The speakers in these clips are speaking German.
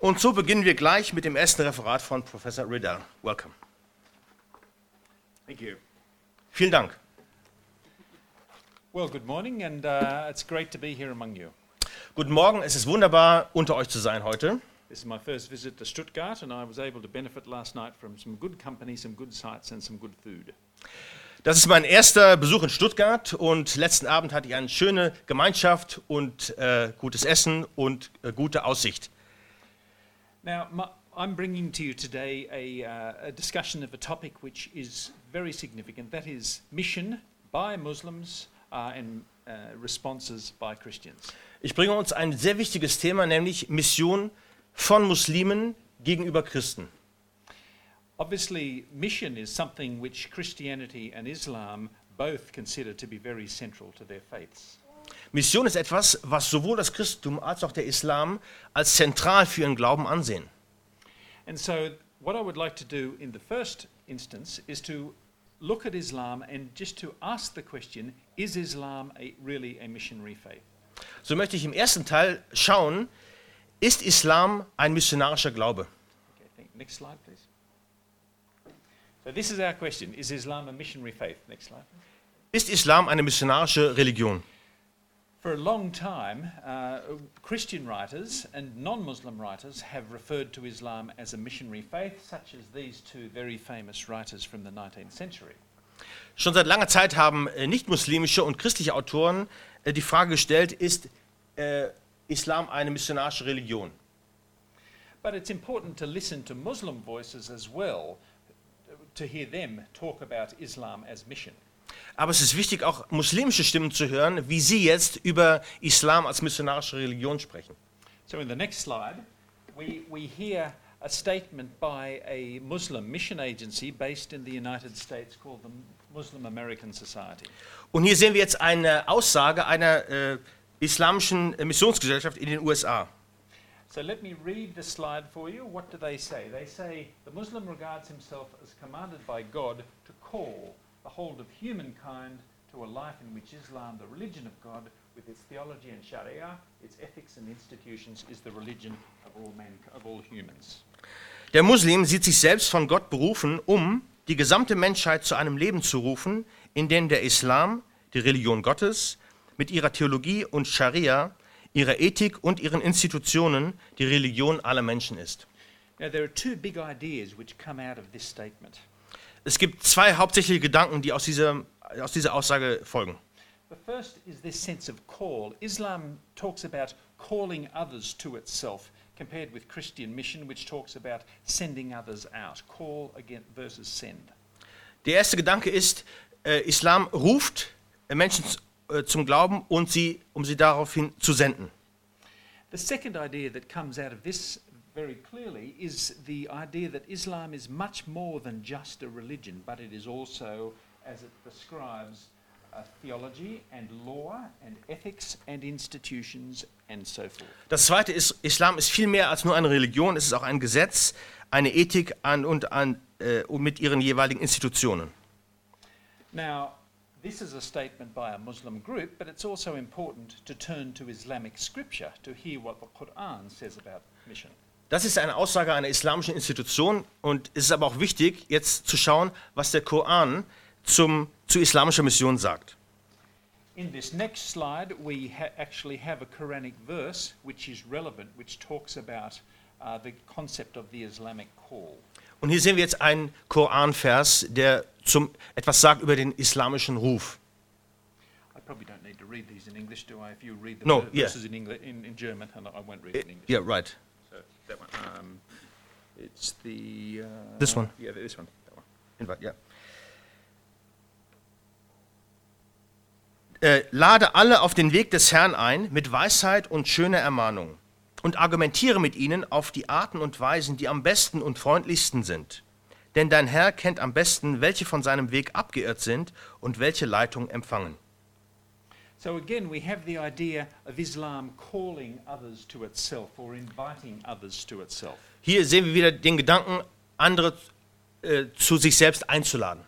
Und so beginnen wir gleich mit dem ersten Referat von Professor Riddell. Welcome. Thank you. Vielen Dank. Well, good morning, and uh, it's great to be here among you. Guten Morgen, es ist wunderbar, unter euch zu sein heute. This is my first visit to Stuttgart, and I was able to benefit last night from some good company, some good sights, and some good food. Das ist mein erster Besuch in Stuttgart und letzten Abend hatte ich eine schöne Gemeinschaft und äh, gutes Essen und äh, gute Aussicht. Now, my, I'm bringing to you today a, uh, a discussion of a topic which is very significant. That is mission by Muslims uh, and uh, responses by Christians. Ich bringe uns ein sehr wichtiges Thema, nämlich Mission von Muslimen gegenüber Christen. Obviously, mission is something which Christianity and Islam both consider to be very central to their faiths. Mission ist etwas, was sowohl das Christentum als auch der Islam als zentral für ihren Glauben ansehen. And so, what I would like to do in the first instance is to look at Islam and just to ask the question is Islam a, really a missionary faith? So möchte ich im ersten Teil schauen, ist Islam ein missionarischer Glaube? Okay, next slide, please. So, this is our question Is Islam a missionary faith? Next slide. Ist Islam eine missionarische Religion? For a long time, uh, Christian writers and non Muslim writers have referred to Islam as a missionary faith, such as these two very famous writers from the 19th century. Schon seit langer Zeit haben äh, nicht-muslimische und christliche Autoren äh, die Frage gestellt, ist äh, Islam eine missionarische Religion? But it's important to listen to Muslim voices as well, to hear them talk about Islam as mission. Aber es ist wichtig, auch muslimische Stimmen zu hören, wie sie jetzt über Islam als missionarische Religion sprechen. So, in the next slide, we, we hear a statement by a Muslim mission agency based in the United States called the Muslim American Society. Und hier sehen wir jetzt eine Aussage einer äh, islamischen Missionsgesellschaft in den USA. So let me read the slide for you. What do they say? They say the Muslim regards himself as commanded by God to call the whole of humankind to a life in which Islam, the religion of God, with its theology and Sharia, its ethics and institutions, is the religion of all men, of all humans. Der Muslim sieht sich selbst von Gott berufen, um die gesamte Menschheit zu einem Leben zu rufen, in dem der Islam, die Religion Gottes, mit ihrer Theologie und Scharia, ihrer Ethik und ihren Institutionen die Religion aller Menschen ist. Now, there are two big ideas which come out of this statement. Es gibt zwei hauptsächliche Gedanken, die aus dieser, aus dieser Aussage folgen. The first is this sense of call. Islam talks about calling others to itself, compared with Christian mission, which talks about sending others out. Call again versus send. Der erste Gedanke ist, äh, Islam ruft äh, Menschen äh, zum Glauben und sie, um sie daraufhin zu senden. The second idea that comes out of this very clearly is the idea that Islam is much more than just a religion, but it is also, as it prescribes, a theology and law and ethics and institutions and so forth. Das zweite ist, Islam ist viel mehr als nur eine Religion, es ist auch ein Gesetz, eine Ethik an, und, an, äh, und mit ihren jeweiligen Institutionen. Now, this is a statement by a Muslim group, but it's also important to turn to Islamic scripture to hear what the Quran says about mission. Das ist eine Aussage einer islamischen Institution und es ist aber auch wichtig, jetzt zu schauen, was der Koran zum, zu islamischer Mission sagt. In this next slide, we ha- actually have a Quranic verse which is relevant, which talks about uh, the concept of the Islamic call. Und hier sehen wir jetzt einen Koranvers, der zum, etwas sagt über den islamischen Ruf. I probably don't need to read these in English, do I? If you read the No, ver- yeah. verses in, English, in, in German, and I won't read it in English. Yeah, right. That one. Um, it's the. Uh, This one. Yeah, this one. That one. Invite, ja. Äh, lade alle auf den Weg des Herrn ein mit Weisheit und schöner Ermahnung und argumentiere mit ihnen auf die Arten und Weisen, die am besten und freundlichsten sind. Denn dein Herr kennt am besten, welche von seinem Weg abgeirrt sind und welche Leitung empfangen. So again, we have the idea of Islam calling others to itself or inviting others to itself. Hier sehen wir wieder den Gedanken, andere äh, zu sich selbst einzuladen.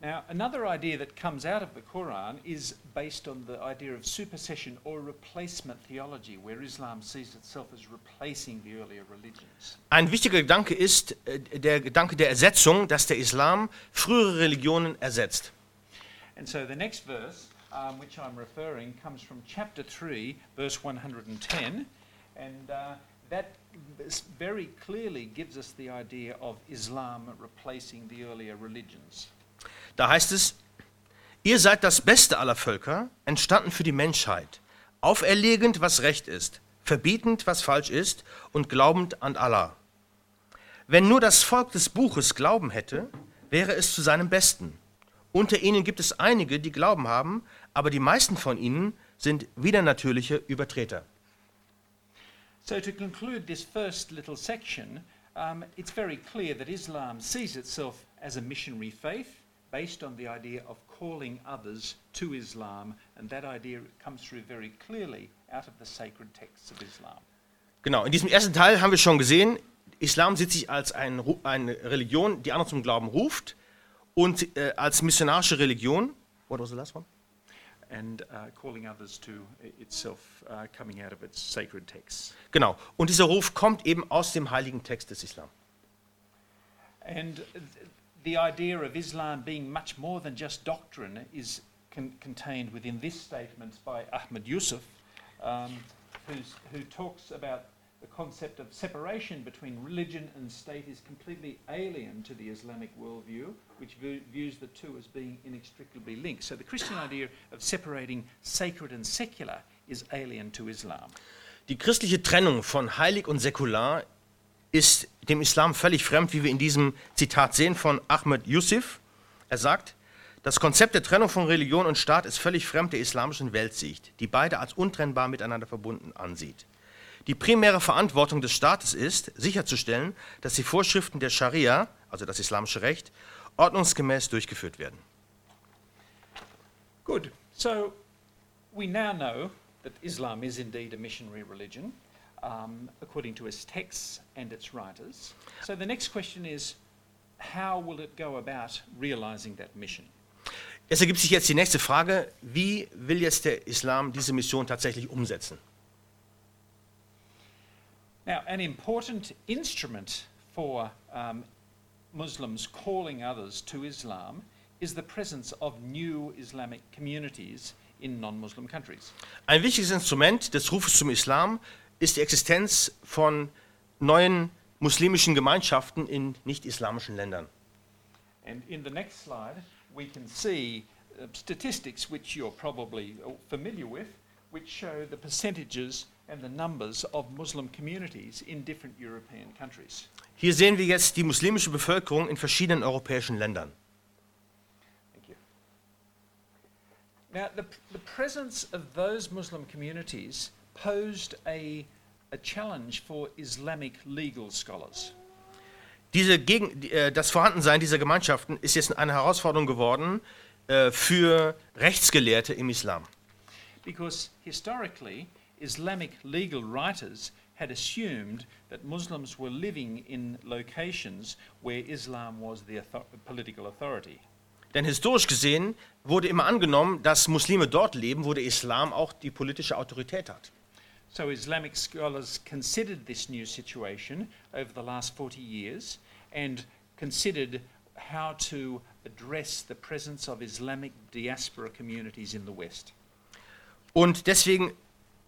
Now, another idea that comes out of the Quran is based on the idea of supersession or replacement theology, where Islam sees itself as replacing the earlier religions. Ein wichtiger Gedanke ist äh, der Gedanke der Ersetzung, dass der Islam frühere Religionen ersetzt. And so the next verse, um, which I'm referring, comes from chapter 3, verse 110, and uh, that very clearly gives us the idea of Islam replacing the earlier religions. Da heißt es, ihr seid das Beste aller Völker, entstanden für die Menschheit, auferlegend, was recht ist, verbietend, was falsch ist und glaubend an Allah. Wenn nur das Volk des Buches Glauben hätte, wäre es zu seinem Besten. Unter ihnen gibt es einige, die Glauben haben, aber die meisten von ihnen sind widernatürliche Übertreter. So, to conclude this first little section, um, it's very clear that Islam sees itself as a missionary faith based on the idea of calling others to Islam, and that idea comes through very clearly out of the sacred texts of Islam. Genau, in diesem ersten Teil haben wir schon gesehen, Islam sieht sich als ein, eine Religion, die andere zum Glauben ruft und äh, als missionarische Religion. What was the last one? And uh, calling others to itself, uh, coming out of its sacred texts. Genau. Und dieser Ruf kommt eben aus dem heiligen Text des Islam. And th- the idea of Islam being much more than just doctrine is con- contained within this statement by Ahmed Yusuf, um, who talks about the concept of separation between religion and state is completely alien to the Islamic worldview, which views the two as being inextricably linked. So the Christian idea of separating sacred and secular is alien to Islam. Die christliche Trennung von heilig und säkular ist dem Islam völlig fremd, wie wir in diesem Zitat sehen von Ahmed Yusuf. Er sagt, das Konzept der Trennung von Religion und Staat ist völlig fremd der islamischen Weltsicht, die beide als untrennbar miteinander verbunden ansieht. Die primäre Verantwortung des Staates ist, sicherzustellen, dass die Vorschriften der Scharia, also das islamische Recht, ordnungsgemäß durchgeführt werden. Good. So we now know that Islam is indeed a missionary religion, um, according to its texts and its writers. So the next question is how will it go about realizing that mission? Es ergibt sich jetzt die nächste Frage, wie will jetzt der Islam diese Mission tatsächlich umsetzen? Now, an important instrument for um, Muslims calling others to Islam is the presence of new Islamic communities in non Muslim countries. Ein wichtiges Instrument des Rufes zum Islam ist die Existenz von neuen muslimischen Gemeinschaften in nicht-islamischen Ländern. And in the next slide, we can see uh, statistics which you're probably uh, familiar with, which show the percentages and the numbers of Muslim communities in different European countries. Hier sehen wir jetzt die muslimische Bevölkerung in verschiedenen europäischen Ländern. Thank you. Now, the, the presence of those Muslim communities posed a, a challenge for Islamic legal scholars. Diese Gegen äh, das Vorhandensein dieser Gemeinschaften ist jetzt eine Herausforderung geworden äh, für Rechtsgelehrte im Islam. Because historically, Islamic legal writers had assumed that Muslims were living in locations where Islam was the author- political authority. Denn historisch gesehen wurde immer angenommen, dass Muslime dort leben, wo der Islam auch die politische Autorität hat. So Islamic scholars considered this new situation over the last 40 years and considered how to address the presence of Islamic diaspora communities in the West. Und deswegen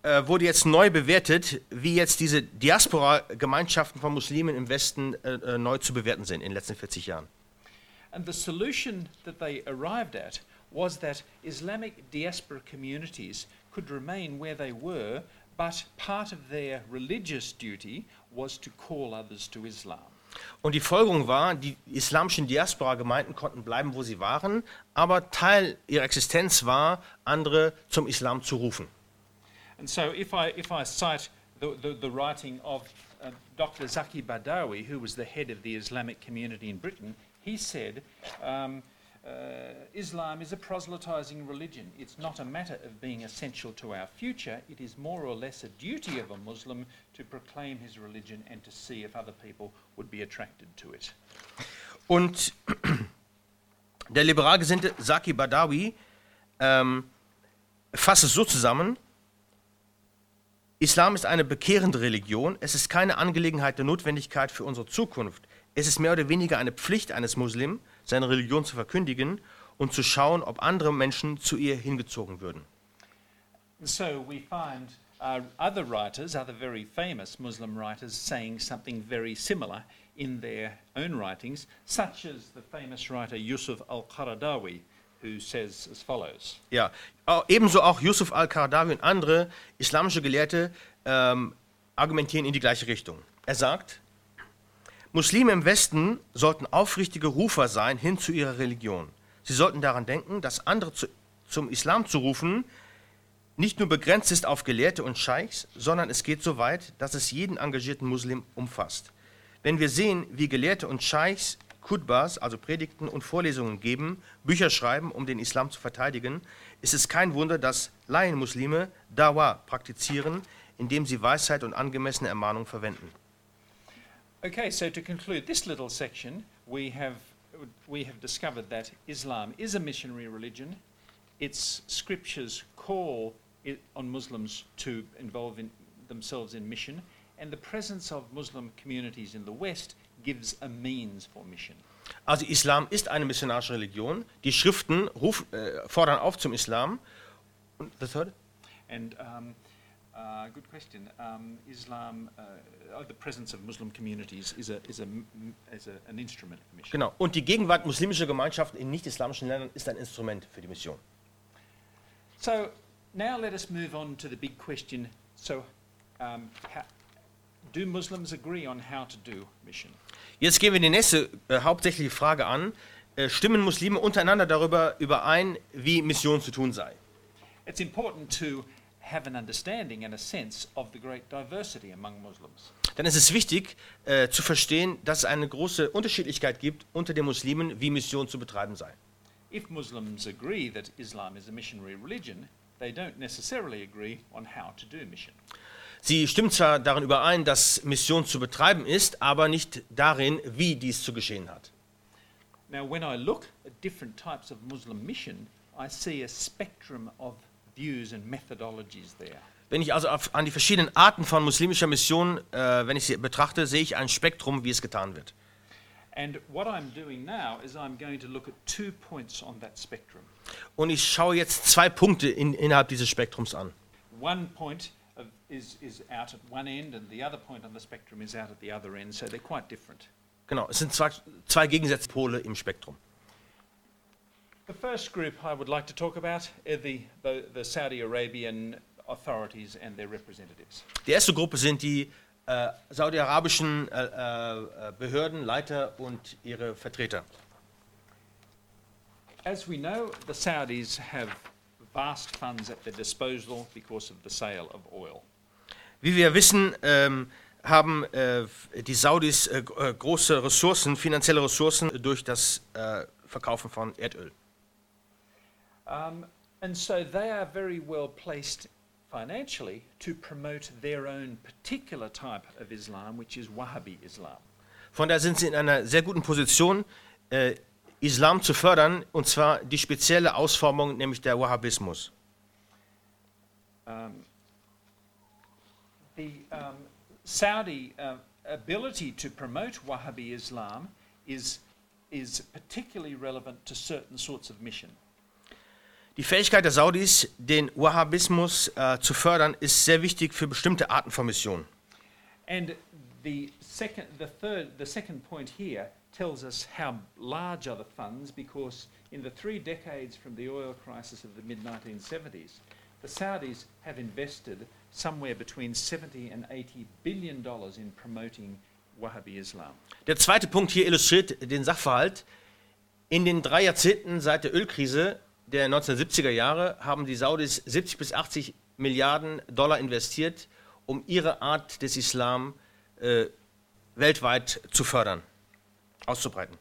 äh, wurde jetzt neu bewertet, wie jetzt diese Diaspora-Gemeinschaften von Muslimen im Westen äh, äh, neu zu bewerten sind in den letzten 40 Jahren. And the solution that they arrived at was that Islamic diaspora communities could remain where they were, but part of their religious duty was to call others to Islam. Und die Folgerung war, die islamischen Diaspora-Gemeinden konnten bleiben, wo sie waren, aber Teil ihrer Existenz war, andere zum Islam zu rufen. And so, if I, if I cite the, the, the writing of uh, Dr. Zaki Badawi, who was the head of the Islamic community in Britain, he said, um, uh, Islam is a proselytizing religion. It's not a matter of being essential to our future. It is more or less a duty of a Muslim to proclaim his religion and to see if other people would be attracted to it. Und Der liberal gesinnte Saki Badawi ähm, fasst es so zusammen, Islam ist eine bekehrende Religion, es ist keine Angelegenheit der Notwendigkeit für unsere Zukunft. Es ist mehr oder weniger eine Pflicht eines Muslims, seine Religion zu verkündigen und zu schauen, ob andere Menschen zu ihr hingezogen würden. So we find uh, other writers, other very famous Muslim writers, saying something very similar in their own writings, such as the famous writer Yusuf al-Qaradawi, who says as follows. Ja, ebenso auch Yusuf al-Qaradawi und andere islamische Gelehrte ähm, argumentieren in die gleiche Richtung. Er sagt, Muslime im Westen sollten aufrichtige Rufer sein hin zu ihrer Religion. Sie sollten daran denken, dass andere zu, zum Islam zu rufen nicht nur begrenzt ist auf Gelehrte und Scheichs, sondern es geht so weit, dass es jeden engagierten Muslim umfasst. Wenn wir sehen, wie Gelehrte und Scheichs Kutbas, also Predigten und Vorlesungen geben, Bücher schreiben, um den Islam zu verteidigen, ist es kein Wunder, dass Laienmuslime Dawa praktizieren, indem sie Weisheit und angemessene Ermahnung verwenden. Okay, so to conclude this little section, we have, we have discovered that Islam is a missionary religion. Its scriptures call on Muslims to involve in themselves in mission, and the presence of Muslim communities in the West gives a means for mission. Also Islam ist eine missionarische Religion. Die Schriften ruf, äh, fordern auf zum Islam. Und the third? And um, uh, good question. Um, Islam, uh, oh, the presence of Muslim communities is, a, is, a, is a, an instrument for mission. Genau. Und die Gegenwart muslimischer Gemeinschaften in nicht-islamischen Ländern ist ein Instrument für die Mission. So now let us move on to the big question. So, um, do Muslims agree on how to do mission? Jetzt gehen wir die nächste äh, hauptsächliche Frage an. Äh, stimmen Muslime untereinander darüber überein, wie Mission zu tun sei? It's important to have an understanding and a sense of the great diversity among Muslims. Dann ist es wichtig äh, zu verstehen, dass es eine große Unterschiedlichkeit gibt unter den Muslimen, wie Mission zu betreiben sei. If Muslims agree that Islam is a missionary religion, they don't necessarily agree on how to do mission. Sie stimmen zwar darin überein, dass Mission zu betreiben ist, aber nicht darin, wie dies zu geschehen hat. Now, when I look at different types of Muslim mission, I see a spectrum of views and methodologies there. Wenn ich also auf, an die verschiedenen Arten von muslimischer Mission, äh, wenn ich sie betrachte, sehe ich ein Spektrum, wie es getan wird. And what I'm doing now is I'm going to look at two points on that spectrum. Und ich schaue jetzt zwei Punkte in, innerhalb dieses Spektrums an. One point is, is out at one end, and the other point on the spectrum is out at the other end, so they're quite different. Genau, es sind zwei, zwei Gegensätzpole im Spektrum. The first group I would like to talk about are the, the, the Saudi Arabian authorities and their representatives. Die erste Gruppe sind die äh, saudi-arabischen äh, äh, Behörden, Leiter und ihre Vertreter. As we know, the Saudis have vast funds at their disposal because of the sale of oil. Wie wir wissen, ähm, haben äh, die Saudis äh, äh, große Ressourcen, finanzielle Ressourcen durch das äh, Verkaufen von Erdöl. Um, and so they are very well placed financially to promote their own particular type of Islam, which is Wahhabi Islam. Von daher sind sie in einer sehr guten Position, äh, Islam zu fördern, und zwar die spezielle Ausformung, nämlich der Wahhabismus. Um, the um, Saudi uh, ability to promote Wahhabi Islam is, is particularly relevant to certain sorts of mission. Die Fähigkeit der Saudis, den Wahhabismus äh, zu fördern, ist sehr wichtig für bestimmte Arten von Missionen. And the second, the third, the second point here tells us how large are the funds because in the three decades from the oil crisis of the mid 1970s, the Saudis have invested somewhere between 70 and 80 billion dollars in promoting Wahhabi Islam. Der zweite Punkt hier illustriert den Sachverhalt. In den drei Jahrzehnten seit der Ölkrise der 1970er Jahre haben die Saudis 70 bis 80 Milliarden Dollar investiert, um ihre Art des Islam äh, weltweit zu fördern, auszubreiten.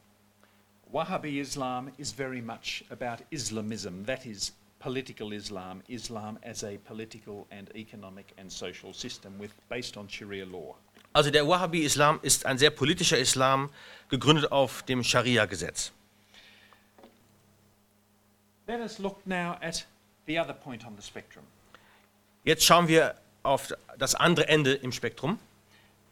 Wahhabi Islam is very much about Islamism, that is, political Islam, Islam as a political and economic and social system with, based on Sharia law. Also der Wahhabi-Islam ist ein sehr politischer Islam, gegründet auf dem Scharia-Gesetz. Let us look now at the other point on the spectrum, Jetzt schauen wir auf das andere Ende im Spektrum.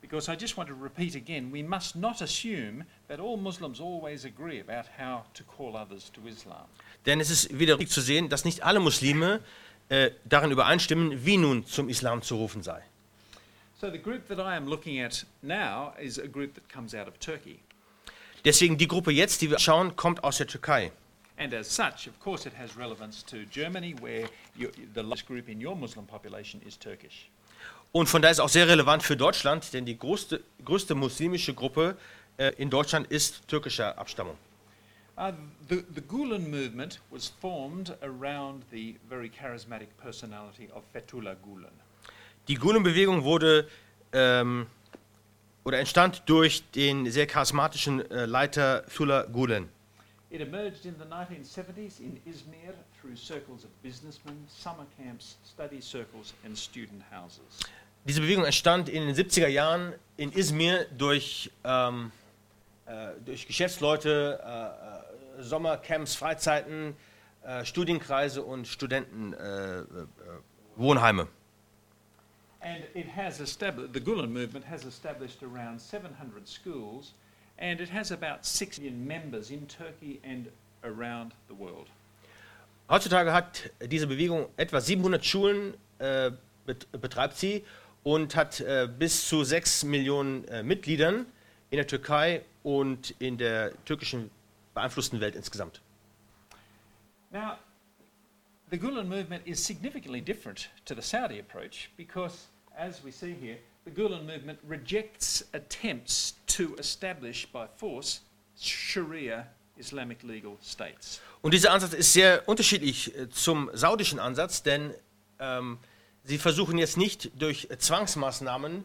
because I just want to repeat again we must not assume that all Muslims always agree about how to call others to Islam. Denn es ist wieder richtig zu sehen, dass nicht alle Muslime äh, darin übereinstimmen, wie nun zum Islam zu rufen sei. So, the group that I am looking at now is a group that comes out of Turkey. Deswegen die Gruppe jetzt, die wir schauen, kommt aus der Türkei. And as such, of course, it has relevance to Germany, where you, the largest group in your Muslim population is Turkish. Und von daher ist auch sehr relevant für Deutschland, denn die größte, größte muslimische Gruppe äh, in Deutschland ist türkischer Abstammung. Uh, the, the Gulen movement was formed around the very charismatic personality of Fethullah Gulen. Die Gulen-Bewegung wurde ähm, oder entstand durch den sehr charismatischen äh, Leiter Fethullah Gulen. It emerged in the 1970s in Izmir through circles of businessmen, summer camps, study circles, and student houses. Diese Bewegung entstand in den 70er Jahren in Izmir durch, ähm, äh, durch Geschäftsleute, äh, äh, Sommercamps, Freizeiten, äh, Studienkreise und Studentenwohnheime. Äh, äh, Wohnheime. And it has established, the Gulen movement has established around 700 schools, and it has about 6 million members in Turkey and around the world. Heutzutage hat diese Bewegung etwa 700 Schulen, äh, bet betreibt sie und hat äh, bis zu 6 Millionen äh, Mitgliedern in der Türkei und in der türkischen beeinflussten Welt insgesamt. Now, the Gulen movement is significantly different to the Saudi approach because, as we see here, the Gulen movement rejects attempts to establish by force Sharia Islamic legal states. Und dieser Ansatz ist sehr unterschiedlich äh, zum saudischen Ansatz, denn ähm, sie versuchen jetzt nicht durch Zwangsmaßnahmen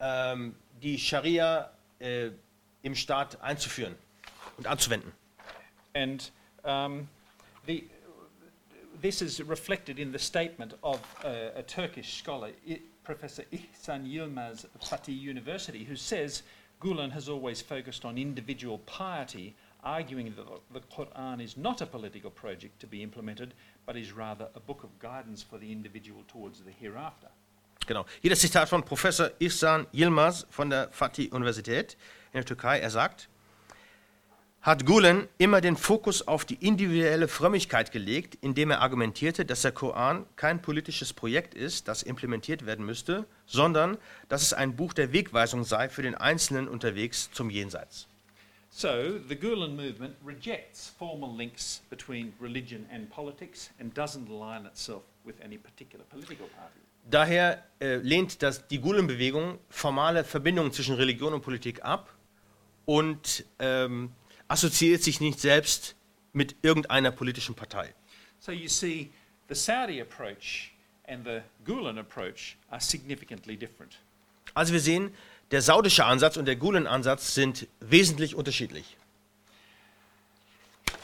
ähm, die Scharia äh, im Staat einzuführen und anzuwenden. And um, the, this is reflected in the statement of uh, a Turkish scholar, Professor Ihsan Yilmaz of Fatih University, who says Gulen has always focused on individual piety, arguing that the Quran is not a political project to be implemented, but is rather a book of guidance for the individual towards the hereafter. Genau. Hier das Zitat von Professor Ihsan Yilmaz von der Fatih-Universität in der Türkei. Er sagt, hat Gulen immer den Fokus auf die individuelle Frömmigkeit gelegt, indem er argumentierte, dass der Koran kein politisches Projekt ist, das implementiert werden müsste, sondern dass es ein Buch der Wegweisung sei für den Einzelnen unterwegs zum Jenseits. So, the Gulen movement rejects formal links between religion and politics and doesn't align itself with any particular political party. Daher äh, lehnt das, die Gulen-Bewegung formale Verbindungen zwischen Religion und Politik ab und ähm, assoziiert sich nicht selbst mit irgendeiner politischen Partei. So you see, the Saudi approach and the Gulen approach are significantly different. Also wir sehen, der saudische Ansatz und der Gulen-Ansatz sind wesentlich unterschiedlich.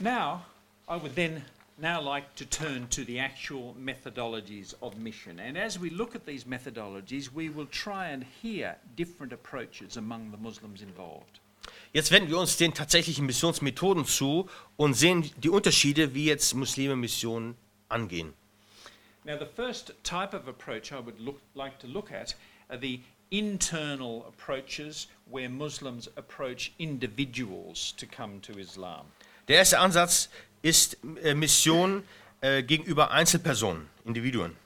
Now, I would then now like to turn to the actual methodologies of mission. And as we look at these methodologies, we will try and hear different approaches among the Muslims involved. Jetzt wenden wir uns den tatsächlichen Missionsmethoden zu und sehen die Unterschiede, wie jetzt Muslime Missionen angehen. Now, the first type of approach I would look, like to look at are the internal approaches where Muslims approach individuals to come to Islam. Der erste Ansatz ist äh, Mission äh, gegenüber Einzelpersonen, Individuen.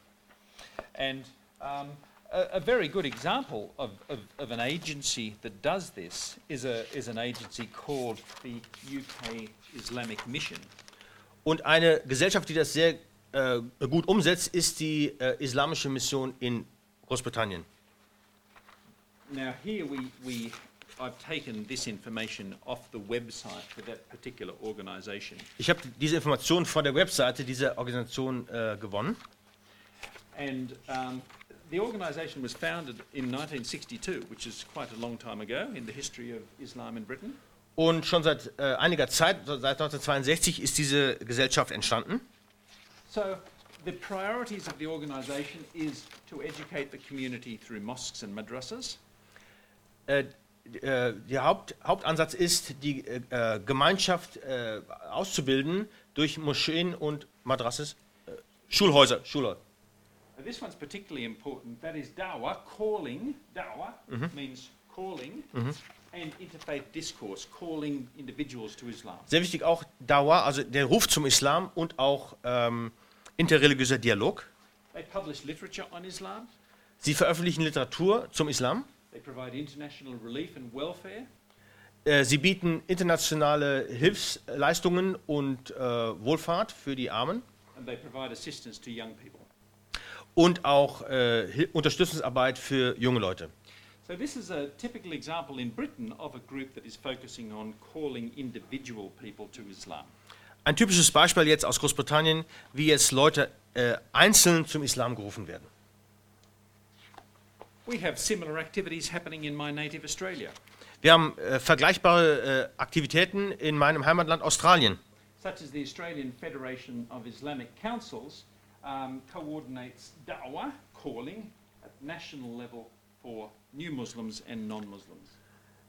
And um, a, a very good example of, of, of an agency that does this is, a, is an agency called the UK Islamic Mission. Und eine Gesellschaft, die das sehr äh, gut umsetzt, ist die äh, Islamische Mission in Großbritannien. Now, here we, we, I've taken this information off the website for that particular organisation. Ich habe diese Informationen von der Webseite dieser Organisation äh, gewonnen. And um, the organisation was founded in 1962, which is quite a long time ago in the history of Islam in Britain. Und schon seit äh, einiger Zeit, seit 1962, ist diese Gesellschaft entstanden. So, the priorities of the organisation is to educate the community through mosques and madrasas, Äh, äh, der Haupt, Hauptansatz ist, die äh, äh, Gemeinschaft äh, auszubilden durch Moscheen und Madrasses, äh, Schulhäuser, Schulhäuser. This one's particularly important. That is da'wah, calling. Da'wah means calling, and interfaith discourse, calling individuals to Islam. Sehr wichtig auch Dawa, also der Ruf zum Islam und auch ähm, interreligiöser Dialog. They publish literature on Islam. Sie veröffentlichen Literatur zum Islam. They provide international relief and welfare. Äh, Sie bieten internationale Hilfsleistungen und äh, Wohlfahrt für die Armen And they provide assistance to young people. Und auch äh, Unterstützungsarbeit für junge Leute. So this is a typical example in Britain of a group that is focusing on calling individual people to Islam. Ein typisches Beispiel jetzt aus Großbritannien, wie jetzt Leute äh, einzeln zum Islam gerufen werden. We have similar activities happening in my native Australia. Wir haben äh, vergleichbare äh, Aktivitäten in meinem Heimatland Australien. such as the Australian Federation of Islamic Councils, um, coordinates da'wah, calling, at national level for new Muslims and non-Muslims.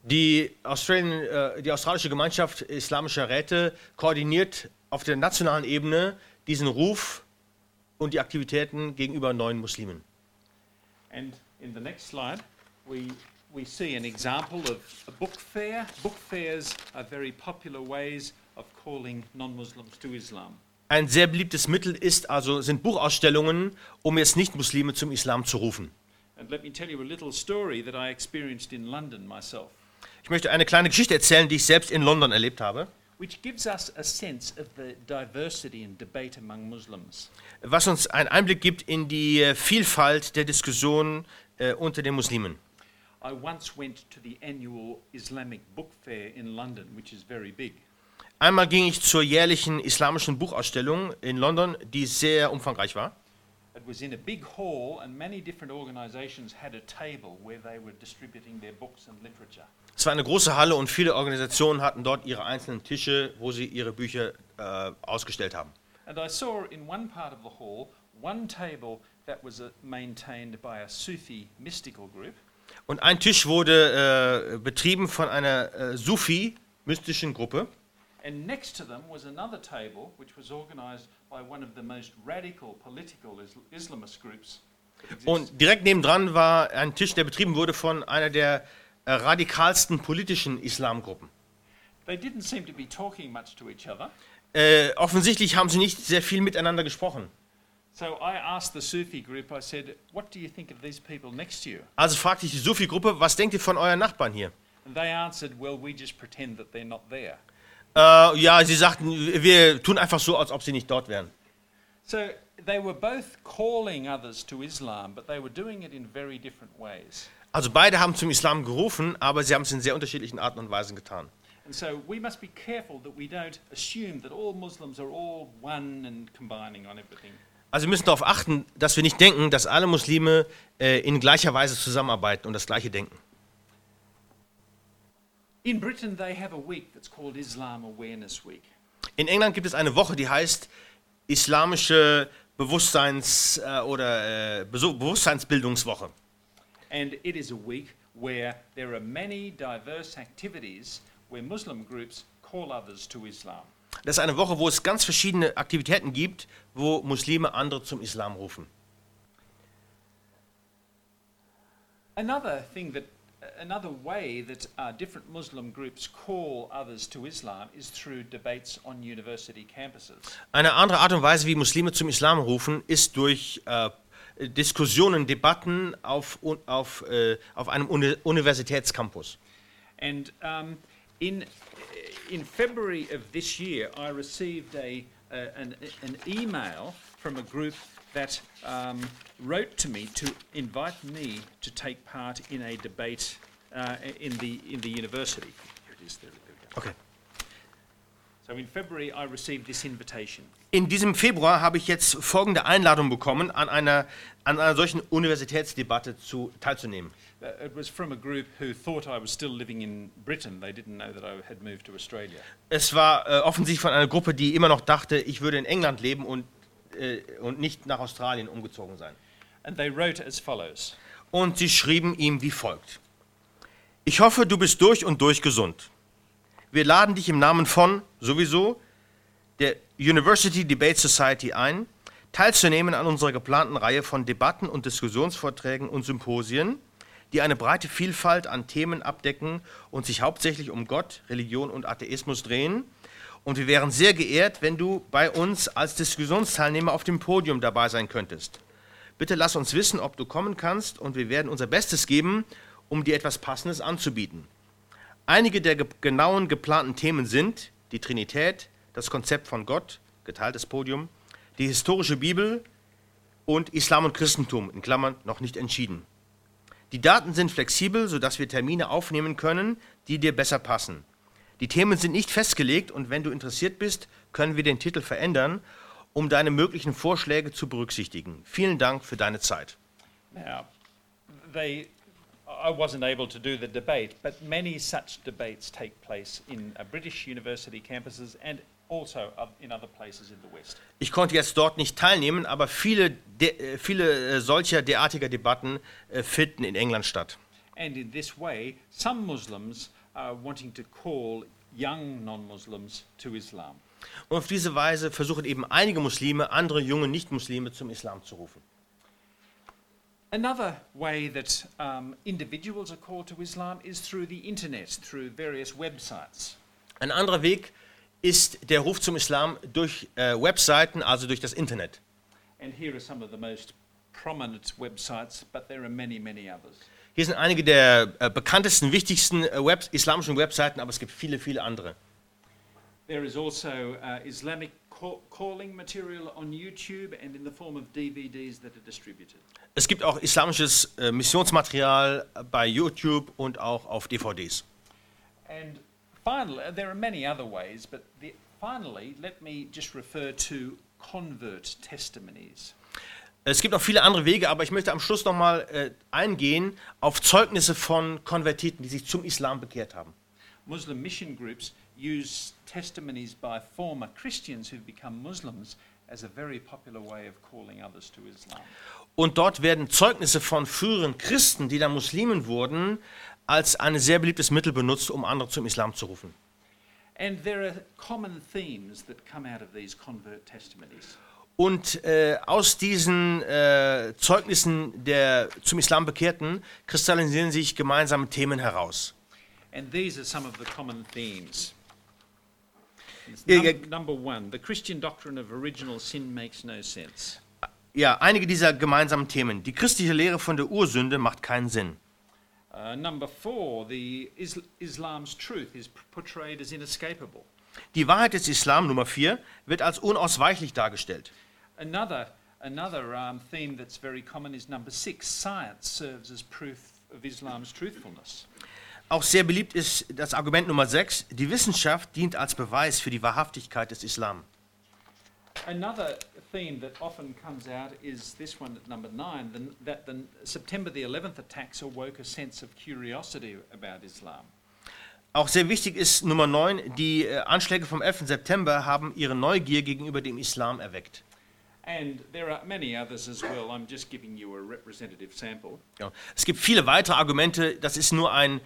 Die, äh, die australische Gemeinschaft islamischer Räte koordiniert auf der nationalen Ebene diesen Ruf und die Aktivitäten gegenüber neuen Muslimen. And in the next slide, we, we see an example of a book fair. Book fairs are very popular ways of calling non-Muslims to Islam. Ein sehr beliebtes Mittel ist also, sind Buchausstellungen, um jetzt Nicht-Muslime zum Islam zu rufen. Ich möchte eine kleine Geschichte erzählen, die ich selbst in London erlebt habe, which gives us a sense of the diversity and debate among Muslims. was uns einen Einblick gibt in die äh, Vielfalt der Diskussion äh, unter den Muslimen. I once went to the annual Islamic Book Fair in London, which is very big. Einmal ging ich zur jährlichen islamischen Buchausstellung in London, die sehr umfangreich war. It was in a big hall, and many different organizations had a table where they were distributing their books and literature. Es war eine große Halle und viele Organisationen hatten dort ihre einzelnen Tische, wo sie ihre Bücher äh, ausgestellt haben. And I saw in one part of the hall one table that was uh, maintained by a Sufi mystical group, Und ein Tisch wurde äh, betrieben von einer äh, Sufi-mystischen Gruppe. And next to them was another table which was organized by one of the most radical political Is- Islamist groups. Und direkt nebendran war ein Tisch, der betrieben wurde von einer der äh, radikalsten politischen Islamgruppen. They didn't seem to be talking much to each other. Äh, offensichtlich haben sie nicht sehr viel miteinander gesprochen. So I asked the Sufi group, I said, What do you think of these people next to you? Also fragte ich die Sufi-Gruppe, was denkt ihr von euren Nachbarn hier? And they answered, Well, we just pretend that they're not there. Äh, ja, sie sagten, wir tun einfach so, als ob sie nicht dort wären. So they were both calling others to Islam, but they were doing it in very different ways. Also beide haben zum Islam gerufen, aber sie haben es in sehr unterschiedlichen Arten und Weisen getan. And so we must be careful that we don't assume that all Muslims are all one and combining on everything. Also wir müssen darauf achten, dass wir nicht denken, dass alle Muslime äh, in gleicher Weise zusammenarbeiten und das Gleiche denken. In Britain, they have a week that's called Islam Awareness Week. In England gibt es eine Woche, die heißt Islamische Bewusstseins- äh, oder äh, Bewusstseinsbildungswoche. And it is a week where there are many diverse activities where Muslim groups call others to Islam. Das ist eine Woche, wo es ganz verschiedene Aktivitäten gibt, wo Muslime andere zum Islam rufen. Another thing that, another way that uh, different Muslim groups call others to Islam is through debates on university campuses. Eine andere Art und Weise, wie Muslime zum Islam rufen, ist durch äh, Diskussionen, Debatten auf, auf, äh, auf einem Uni Universitätscampus. And um, in, in February of this year, I received a, uh, an, an email from a group that um, wrote to me to invite me to take part in a debate uh, in, the, in the university. Here it is, there, there we go. Okay. So in February, I received this invitation. In diesem Februar habe ich jetzt folgende Einladung bekommen, an einer, an einer solchen Universitätsdebatte zu, teilzunehmen. Uh, it was from a group who thought I was still living in Britain. They didn't know that I had moved to Australia. Es war äh, offensichtlich von einer Gruppe, die immer noch dachte, ich würde in England leben und, äh, und nicht nach Australien umgezogen sein. And they wrote as follows Und sie schrieben ihm wie folgt. Ich hoffe, du bist durch und durch gesund. Wir laden dich im Namen von sowieso der University Debate Society ein, teilzunehmen an unserer geplanten Reihe von Debatten und Diskussionsvorträgen und Symposien, die eine breite Vielfalt an Themen abdecken und sich hauptsächlich um Gott, Religion und Atheismus drehen. Und wir wären sehr geehrt, wenn du bei uns als Diskussionsteilnehmer auf dem Podium dabei sein könntest. Bitte lass uns wissen, ob du kommen kannst und wir werden unser Bestes geben, um dir etwas Passendes anzubieten. Einige der ge genauen geplanten Themen sind die Trinität, das Konzept von Gott, geteiltes Podium, die historische Bibel und Islam und Christentum, in Klammern noch nicht entschieden. Die Daten sind flexibel, sodass wir Termine aufnehmen können, die dir besser passen. Die Themen sind nicht festgelegt und wenn du interessiert bist, können wir den Titel verändern, um deine möglichen Vorschläge zu berücksichtigen. Vielen Dank für deine Zeit. Now, they, I wasn't able to do the debate, but many such debates take place in uh, British university campuses and also in other places in the West. Ich konnte jetzt dort nicht teilnehmen, aber viele, de, äh, viele äh, solcher derartiger Debatten äh, finden in England statt. And in this way, some Muslims are wanting to call young non Muslims to Islam. Und auf diese Weise versuchen eben einige Muslime, andere junge Nicht-Muslime zum Islam zu rufen. Another way that um, individuals are called to Islam is through the internet, through various websites. Ein anderer Weg ist der Ruf zum Islam durch äh, Webseiten, also durch das Internet. And here are some of the most prominent websites, but there are many, many others. Hier sind einige der äh, bekanntesten, wichtigsten äh, Web islamischen Webseiten, aber es gibt viele, viele andere. There is also uh, Islamic call- calling material on YouTube and in the form of DVDs that are distributed. Es gibt auch islamisches äh, Missionsmaterial bei YouTube und auch auf DVDs. And finally, uh, there are many other ways, but the, finally, let me just refer to convert testimonies. Es gibt noch viele andere Wege, aber ich möchte am Schluss nochmal äh, eingehen auf Zeugnisse von Konvertiten, die sich zum Islam bekehrt haben. Muslim mission groups use testimonies by former Christians who've become Muslims as a very popular way of calling others to Islam. Und dort werden Zeugnisse von früheren Christen, die dann Muslimen wurden, als ein sehr beliebtes Mittel benutzt, um andere zum Islam zu rufen. And there are common themes that come out of these convert testimonies. Und äh, aus diesen äh, Zeugnissen der zum Islam Bekehrten kristallisieren sich gemeinsame Themen heraus. And these are some of the common themes. Num-. Number one, the Christian doctrine of original sin makes no sense. Ja, einige dieser gemeinsamen Themen. Die christliche Lehre von der Ursünde macht keinen Sinn. Uh, number four, the Isl- Islam's truth is p- portrayed as inescapable. Die Wahrheit des Islam, Nummer 4, wird als unausweichlich dargestellt. Another, another um, theme that's very common is number six, science serves as proof of Islam's truthfulness. Auch sehr beliebt ist das Argument Nummer 6, die Wissenschaft dient als Beweis für die Wahrhaftigkeit des Islam. Another theme that often comes out is this one at number nine, the, that the September the 11th attacks awoke a sense of curiosity about Islam. Auch sehr wichtig ist Nummer 9, die äh, Anschläge vom 11. September haben ihre Neugier gegenüber dem Islam erweckt. Ja. Es gibt viele weitere Argumente, das ist nur ein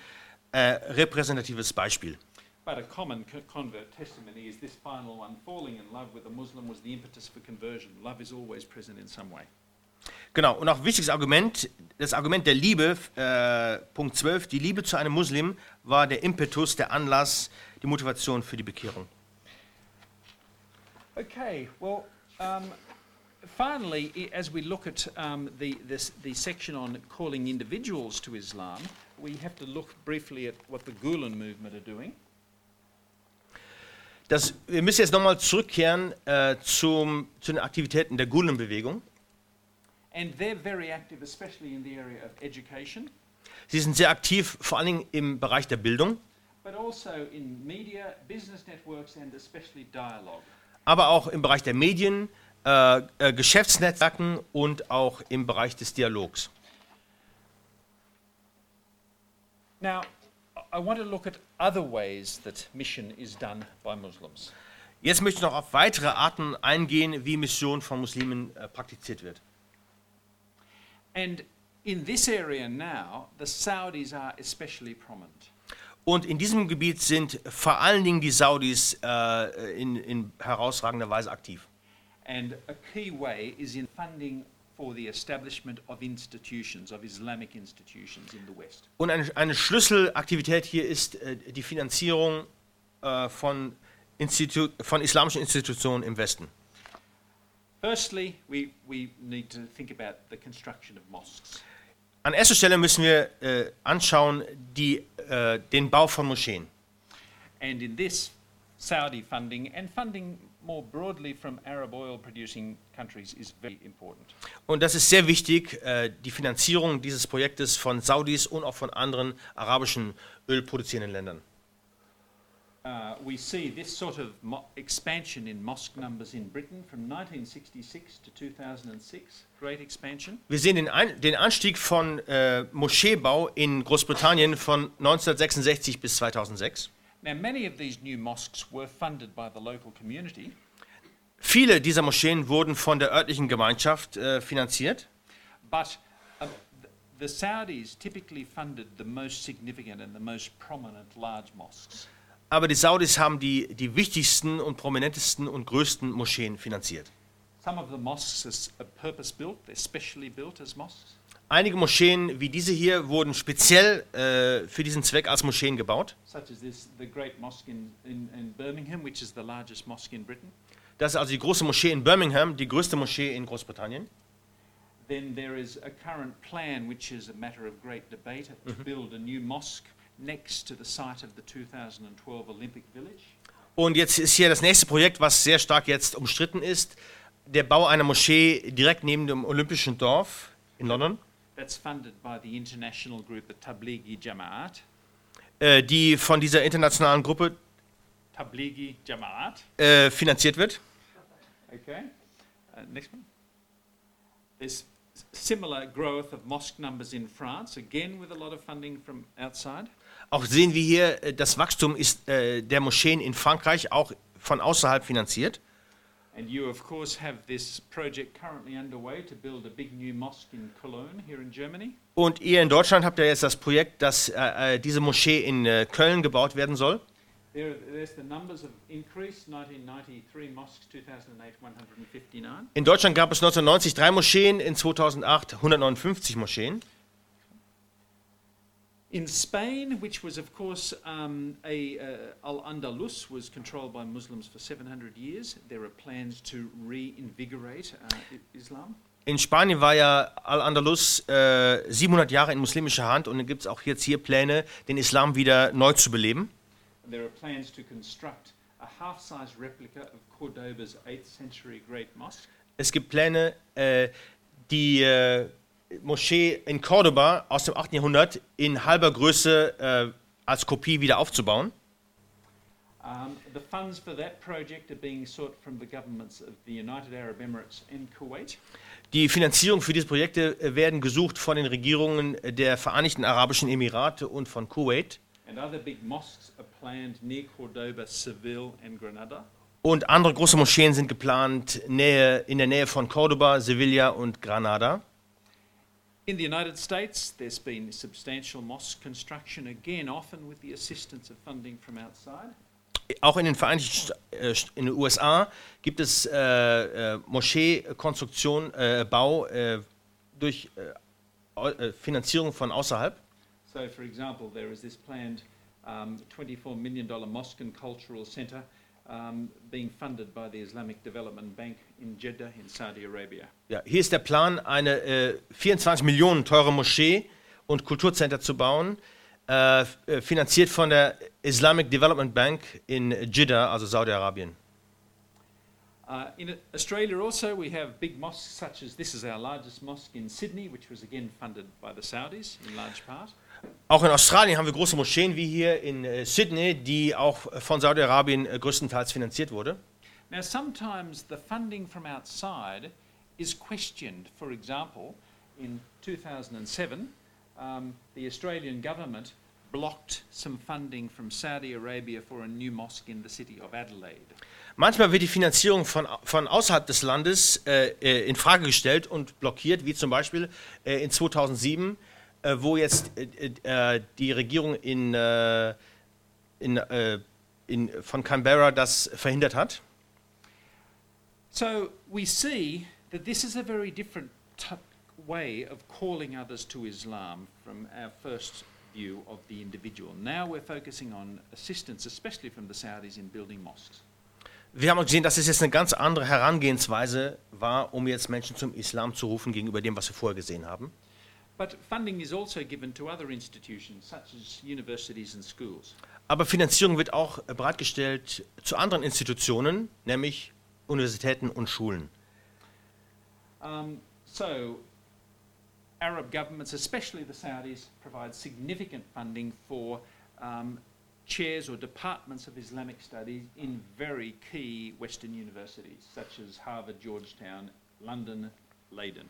äh, repräsentatives Beispiel. But a common co- convert testimony is this final one falling in love with a Muslim was the impetus for conversion. Love is always present in some way. Genau, und auch wichtiges Argument, das Argument der Liebe, äh, Punkt 12, die Liebe zu einem Muslim war der Impetus, der Anlass, die Motivation für die Bekehrung. Okay, well, um, finally, as we look at um, the, this, the section on calling individuals to Islam, we have to look briefly at what the Gulen movement are doing. Das, wir müssen jetzt nochmal zurückkehren äh, zum, zu den Aktivitäten der Gulen-Bewegung. And they're very active, especially in the area of education, Sie sind sehr aktiv, vor allen Dingen im Bereich der Bildung, but also in media, business networks, and especially dialogue. aber auch im Bereich der Medien, äh, äh, Geschäftsnetzwerken und auch im Bereich des Dialogs. Now, I- want to look at other ways that mission is done by Muslims. Jetzt möchte ich noch auf weitere Arten eingehen, wie Mission von Muslimen äh, praktiziert wird. And in this area now, the Saudis are especially prominent. Und in diesem Gebiet sind vor allen Dingen die Saudis äh, in, in herausragender Weise aktiv. And a key way is in funding for the establishment of institutions, of Islamic institutions in the West. Und eine, eine Schlüsselaktivität hier ist äh, die Finanzierung äh, von, Institu von islamischen Institutionen im Westen. Firstly, we, we need to think about the construction of mosques. An erster Stelle müssen wir äh, anschauen die, äh, den Bau von Moscheen. And in this, Saudi funding and funding more broadly from Arab oil producing countries is very important. Und das ist sehr wichtig, äh, die Finanzierung dieses Projektes von Saudis und auch von anderen arabischen ölproduzierenden Ländern. Uh, we see this sort of expansion in mosque numbers in Britain from 1966 to 2006, great expansion. Wir sehen den, Ein den Anstieg von äh, Moscheebau in Großbritannien von 1966 bis 2006. Now, many of these new mosques were funded by the local community, Viele dieser Moscheen wurden von der örtlichen Gemeinschaft äh, finanziert, but th- the Saudis typically funded the most significant and the most prominent large mosques. aber die Saudis haben die, die wichtigsten und prominentesten und größten Moscheen finanziert. Some of the mosques are purpose built, they're specially built as mosques. Einige Moscheen wie diese hier wurden speziell äh, für diesen Zweck als Moscheen gebaut. such as this, the great mosque in, in, in Birmingham, which is the largest mosque in Britain. Das ist also die große Moschee in Birmingham, die größte Moschee in Großbritannien. Then there is a current plan, which is a matter of great debate, to build a new mosque next to the site of the 2012 Olympic Village. Und jetzt ist hier das nächste Projekt, was sehr stark jetzt umstritten ist, der Bau einer Moschee direkt neben dem Olympischen Dorf in London, That's funded by the international group, the Tablighi Jamaat. äh, die von dieser internationalen Gruppe Tablighi Jamaat. äh, finanziert wird. Okay. Uh, next one. There's similar growth of mosque numbers in France, again with a lot of funding from outside. Auch sehen wir hier, äh, das Wachstum ist äh, der Moscheen in Frankreich auch von außerhalb finanziert. And you, of course, have this project currently underway to build a big new mosque in Cologne here in Germany. Und ihr in Deutschland habt ja jetzt das Projekt, dass äh, äh, diese Moschee in äh, Köln gebaut werden soll. There, there's the numbers of increase 1993 mosques, 2008, 159. In Deutschland gab es 1990 drei Moscheen, in 2008 159 Moscheen. In Spain, which was, of course, um, a uh, Al Andalus was controlled by Muslims for 700 years, there are plans to reinvigorate uh, Islam. In Spanien war ja Al-Andalus äh, 700 Jahre in muslimischer Hand und dann gibt es auch jetzt hier Pläne, den Islam wieder neu zu beleben. And there are plans to construct a half-size replica of Cordoba's 8th century great mosque. Es gibt Pläne, äh, die äh, Moschee in Cordoba aus dem 8. Jahrhundert in halber Größe äh, als Kopie wieder aufzubauen. Um, the funds for that project are being sought from the governments of the United Arab Emirates and Kuwait. Die Finanzierung für diese Projekte äh, werden gesucht von den Regierungen der Vereinigten Arabischen Emirate und von Kuwait. And other big mosques are planned near Cordoba, Seville, and Granada. Und andere große Moscheen sind geplant Nähe, in der Nähe von Cordoba, Sevilla und Granada. In the United States, there's been substantial mosque construction, again, often with the assistance of funding from outside. Auch in den Vereinigten äh, in den USA gibt es äh, äh, Moscheekonstruktion, äh, Bau äh, durch äh, Finanzierung von außerhalb. So, for example, there is this planned um, $24 million mosque and cultural centre um, being funded by the Islamic Development Bank in Jeddah in Saudi Arabia. Ja, hier ist der Plan, eine äh, 24 Millionen teure Moschee und Kulturcenter zu bauen, äh, äh, finanziert von der Islamic Development Bank in Jeddah, also Saudi-Arabien. Uh, in Australia also, we have big mosques such as this is our largest mosque in Sydney, which was again funded by the Saudis in large part. Auch in Australien haben wir große Moscheen wie hier in äh, Sydney, die auch von Saudi-Arabien äh, größtenteils finanziert wurde. Now, sometimes the funding from outside is questioned. For example, in 2007, um, the Australian government blocked some funding from Saudi Arabia for a new mosque in the city of Adelaide. Manchmal wird die Finanzierung von, von außerhalb des Landes äh, äh, in Frage gestellt und blockiert, wie zum Beispiel in 2007, äh, wo jetzt äh, äh, die Regierung in, äh, in, äh, in, von Canberra das verhindert hat. So we see that this is a very different way of calling others to Islam from our first view of the individual. Now we're focusing on assistance, especially from the Saudis, in building mosques. Wir haben gesehen, dass es jetzt eine ganz andere Herangehensweise war, um jetzt Menschen zum Islam zu rufen, gegenüber dem, was wir vorher gesehen haben. Aber Finanzierung wird auch äh, bereitgestellt zu anderen Institutionen, nämlich Universitäten und Schulen. Um, so, Arab governments, especially the Saudis, provide significant funding for um, chairs or departments of Islamic studies in very key Western universities, such as Harvard, Georgetown, London, Leiden.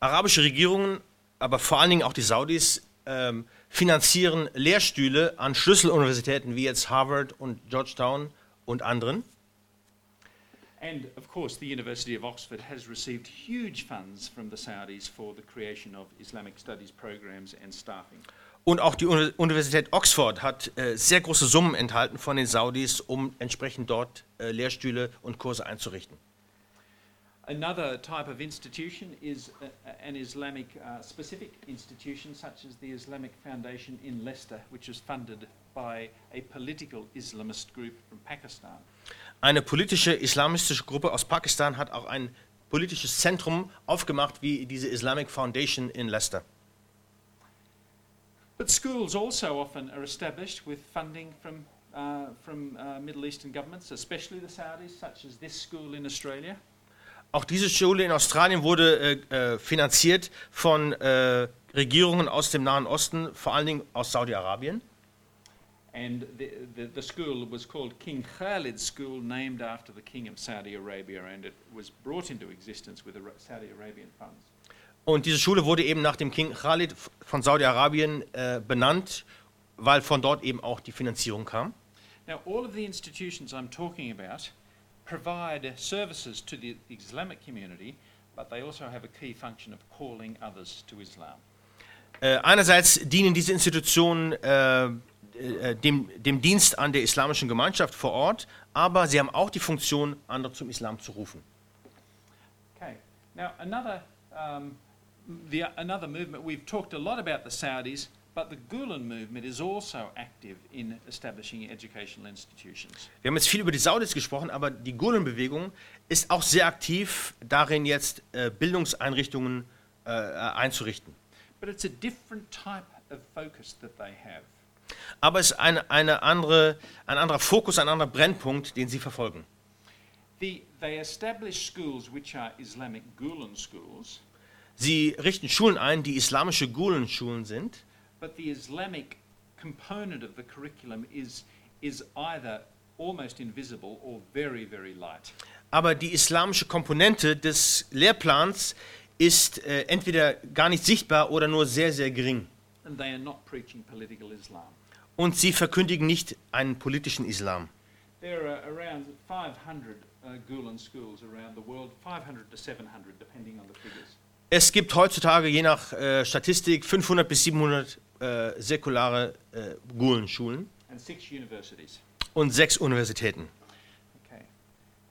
Arabische Regierungen, aber vor allen Dingen auch die Saudis, ähm, finanzieren Lehrstühle an Schlüsseluniversitäten wie jetzt Harvard und Georgetown und anderen. And of course, the University of Oxford has received huge funds from the Saudis for the creation of Islamic studies programs and staffing. Und auch die Uni- Universität Oxford hat äh, sehr große Summen enthalten von den Saudis, um entsprechend dort äh, Lehrstühle und Kurse einzurichten. Another type of institution is a, a- an Islamic uh, specific institution, such as the Islamic Foundation in Leicester, which is funded by a political Islamist group from Pakistan. Eine politische islamistische Gruppe aus Pakistan hat auch ein politisches Zentrum aufgemacht, wie diese Islamic Foundation in Leicester. But schools also often are established with funding from, uh, from uh, Middle Eastern governments, especially the Saudis, such as this school in Australia. Auch diese Schule in Australien wurde äh, äh, finanziert von äh, Regierungen aus dem Nahen Osten, vor allen Dingen aus Saudi-Arabien. And the, the, the school was called King Khalid School, named after the King of Saudi Arabia, and it was brought into existence with Saudi Arabian funds. Und diese Schule wurde eben nach dem King Khalid von Saudi-Arabien äh, benannt, weil von dort eben auch die Finanzierung kam. Now, all of the institutions I'm talking about provide services to the Islamic community, but they also have a key function of calling others to Islam. Äh, einerseits dienen diese Institutionen äh, äh, dem, dem Dienst an der islamischen Gemeinschaft vor Ort, aber sie haben auch die Funktion, andere zum Islam zu rufen. Okay. Now, another, um, the, another movement, we've talked a lot about the Saudis, but the Gulen movement is also active in establishing educational institutions. Wir haben jetzt viel über die Saudis gesprochen, aber die Gulen-Bewegung ist auch sehr aktiv darin, jetzt äh, Bildungseinrichtungen äh, einzurichten. But it's a different type of focus that they have. Aber es ist eine, eine andere, ein anderer Fokus, ein anderer Brennpunkt, den sie verfolgen. The, they establish schools which are Islamic Gulen schools, Sie richten Schulen ein, die islamische Gulen-Schulen sind, but the Islamic component of the curriculum is, is either almost invisible or very, very light. aber die islamische Komponente des Lehrplans ist äh, entweder gar nicht sichtbar oder nur sehr, sehr gering. And they are not preaching political Islam. Und sie verkündigen nicht einen politischen Islam. There are around 500 uh, Gulen schools around the world, 500 to 700, depending on the figures. Es gibt heutzutage je nach äh, Statistik 500 bis 700 äh, säkulare äh, Gulen-Schulen And six universities. und sechs Universitäten. Okay.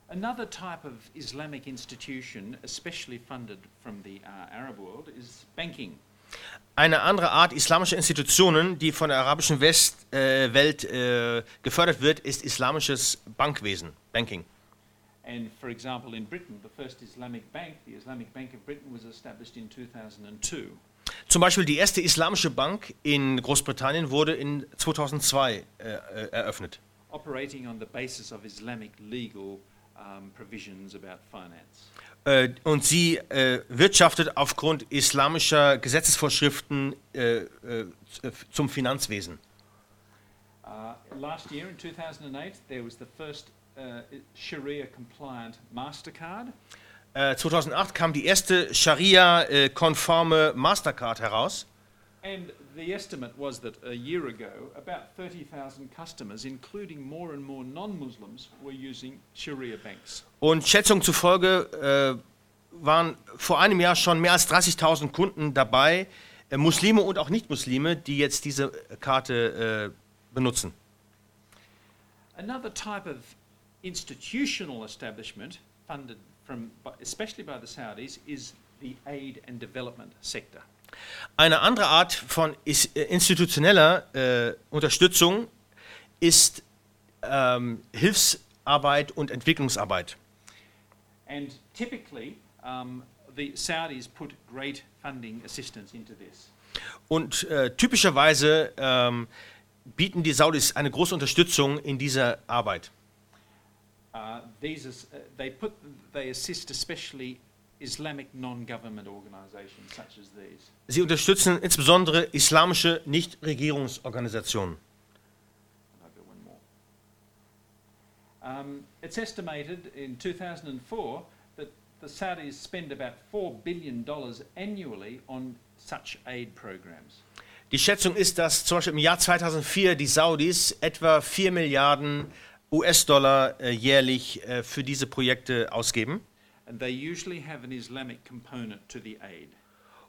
Another type of Islamic institution, especially funded from the uh, Arab world, is banking. Eine andere Art islamischer Institutionen, die von der arabischen West, äh, Welt äh, gefördert wird, ist islamisches Bankwesen, Banking. And for example, in Britain, the first Islamic bank, the Islamic Bank of Britain, was established in 2002. Zum Beispiel die erste islamische Bank in Großbritannien wurde in 2002 äh, äh, eröffnet. operating on the basis of Islamic legal um, provisions about finance. Äh, und sie äh, wirtschaftet aufgrund islamischer Gesetzesvorschriften äh, äh, zum Finanzwesen. Uh, last year, in 2008, there was the first uh, Sharia compliant MasterCard, Äh, 2008 kam die erste Scharia-konforme Mastercard heraus. and the estimate was that a year ago, about 30,000 customers, including more and more non Muslims, were using Sharia banks. Und Schätzungen zufolge äh, waren vor einem Jahr schon mehr als 30.000 Kunden dabei, äh, Muslime und auch Nicht-Muslime, die jetzt diese Karte äh, benutzen. Another type of institutional establishment, funded from, especially by the Saudis, is the aid and development sector. Eine andere Art von äh, institutioneller äh, Unterstützung ist ähm, Hilfsarbeit und Entwicklungsarbeit. And typically, um, the Saudis put great funding assistance into this. Und äh, typischerweise ähm, bieten die Saudis eine große Unterstützung in dieser Arbeit. Uh, these is, uh, they put they assist especially Islamic non-government organisations such as these. Sie unterstützen insbesondere islamische Nichtregierungsorganisationen. Um, it's estimated in 2004 that the Saudis spend about four billion dollars annually on such aid programs. Die Schätzung ist, dass zum Beispiel im Jahr 2004 die Saudis etwa 4 Milliarden US-Dollar äh, jährlich äh, für diese Projekte ausgeben. And they usually have an Islamic component to the aid.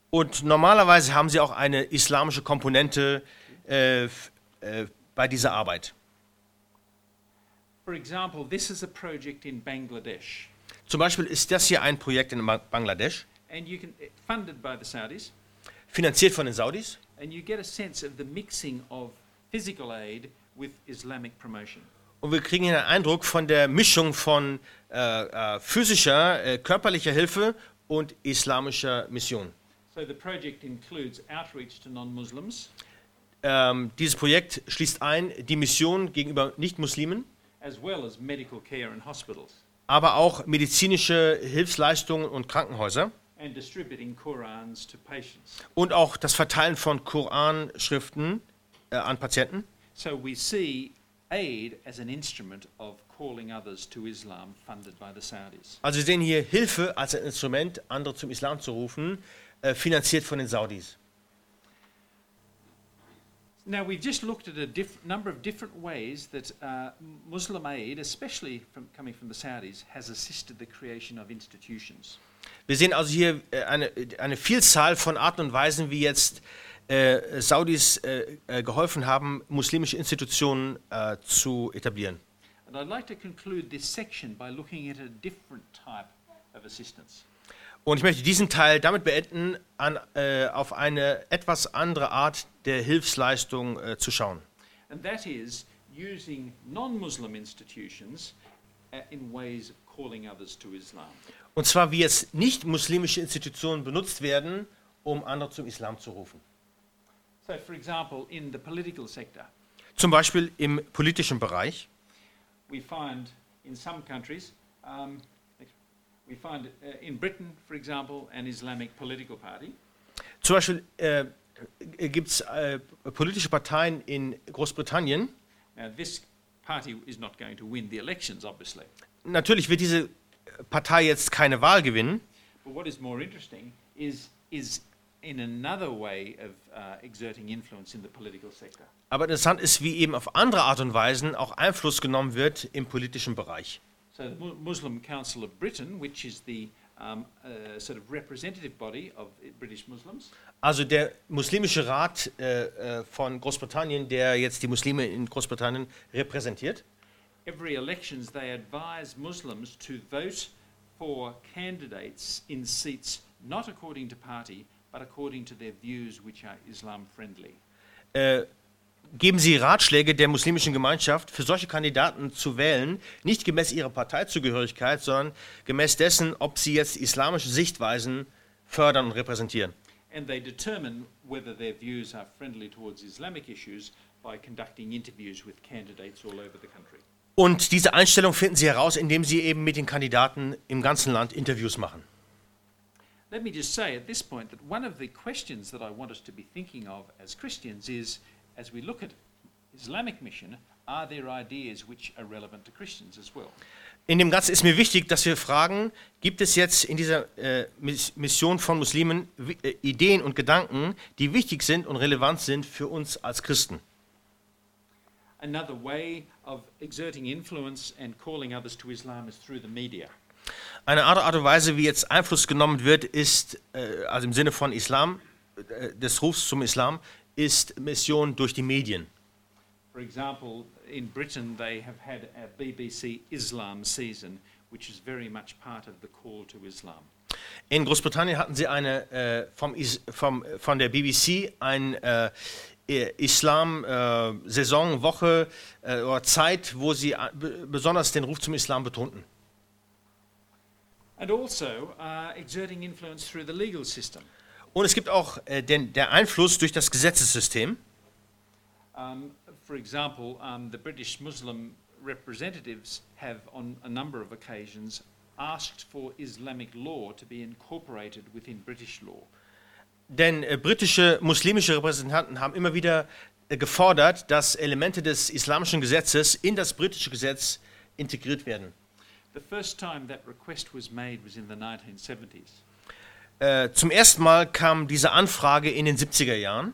Und normalerweise haben sie auch eine islamische Komponente äh, äh, bei dieser Arbeit. For example, this is a project in Bangladesh, Zum Beispiel ist das hier ein Projekt in Ba- Bangladesch, and you can eh, funded by the Saudis, finanziert von den Saudis. and you get a sense of the mixing of physical aid with Islamic promotion. Und wir kriegen hier einen Eindruck von der Mischung von äh, äh, physischer, äh, körperlicher Hilfe und islamischer Mission. So the project includes outreach to non-Muslims, Ähm, dieses Projekt schließt ein die Mission gegenüber Nicht-Muslimen, as well as medical care in hospitals, aber auch medizinische Hilfsleistungen und Krankenhäuser and distributing Qurans to patients. und auch das Verteilen von Koranschriften äh, an Patienten. So we see aid as an instrument of calling others to Islam funded by the Saudis. Also wir sehen hier Hilfe als ein Instrument, andere zum Islam zu rufen, äh, finanziert von den Saudis. Now, we've just looked at a number of different ways that uh, Muslim aid, especially from, coming from the Saudis, has assisted the creation of institutions. Wir sehen also hier äh, eine, eine Vielzahl von Arten und Weisen, wie jetzt äh, Saudis äh, äh, geholfen haben, muslimische Institutionen äh, zu etablieren. Und ich möchte diesen Teil damit beenden, an, äh, auf eine etwas andere Art der Hilfsleistung zu schauen. And that is using non Muslim institutions uh, in ways of calling others to Islam. Und zwar, wie jetzt nicht muslimische Institutionen benutzt werden, um andere zum Islam zu rufen. So, for example, in the political sector, Zum Beispiel im politischen Bereich. we find in some countries, um, we find uh, in Britain, for example, an Islamic political party. Zum Beispiel äh, gibt es äh, politische Parteien in Großbritannien. Now, this party is not going to win the elections, obviously. Natürlich wird diese Partei jetzt keine Wahl gewinnen, But what is more interesting is, is in another way of uh, exerting influence in the political sector. aber interessant ist, wie eben auf andere Art und Weisen auch Einfluss genommen wird im politischen Bereich. So, the Mu- Muslim Council of Britain, which is the um, uh, sort of representative body of British Muslims, Also der muslimische Rat äh, äh, von Großbritannien, der jetzt die Muslime in Großbritannien repräsentiert, every elections they advise Muslims to vote for candidates in seats not according to party, but according to their views which are Islam friendly. äh, geben sie Ratschläge der muslimischen Gemeinschaft, für solche Kandidaten zu wählen, nicht gemäß ihrer Parteizugehörigkeit, sondern gemäß dessen, ob sie jetzt islamische Sichtweisen fördern und repräsentieren. And they determine whether their views are friendly towards Islamic issues by conducting interviews with candidates all over the country. Und diese Einstellung finden sie heraus, indem sie eben mit den Kandidaten im ganzen Land Interviews machen. Let me just say at this point that one of the questions that I want us to be thinking of as Christians is as we look at Islamic mission, are there ideas which are relevant to Christians as well? In dem Ganzen ist mir wichtig, dass wir fragen, gibt es jetzt in dieser äh, Mission von Muslimen äh, Ideen und Gedanken, die wichtig sind und relevant sind für uns als Christen? Another way of exerting influence and calling others to Islam is through the media. Eine andere Art und Weise, wie jetzt Einfluss genommen wird, ist, äh, also im Sinne von Islam, äh, des Rufs zum Islam, ist Mission durch die Medien. For example, in Britain they have had a BBC Islam season, which is very much part of the call to Islam. In Großbritannien hatten sie eine äh, vom, Is vom, von der BBC ein äh, Islam-Saison, Woche äh, oder Zeit, wo sie äh, be- besonders den Ruf zum Islam betonten. And also uh, exerting influence through the legal system. Und es gibt auch äh, den, der Einfluss durch das Gesetzessystem. Um, for example, um, the British Muslim representatives have, on a number of occasions, asked for Islamic law to be incorporated within British law. Denn äh, britische muslimische Repräsentanten haben immer wieder äh, gefordert, dass Elemente des islamischen Gesetzes in das britische Gesetz integriert werden. Äh, zum ersten Mal kam diese Anfrage in den 70er Jahren.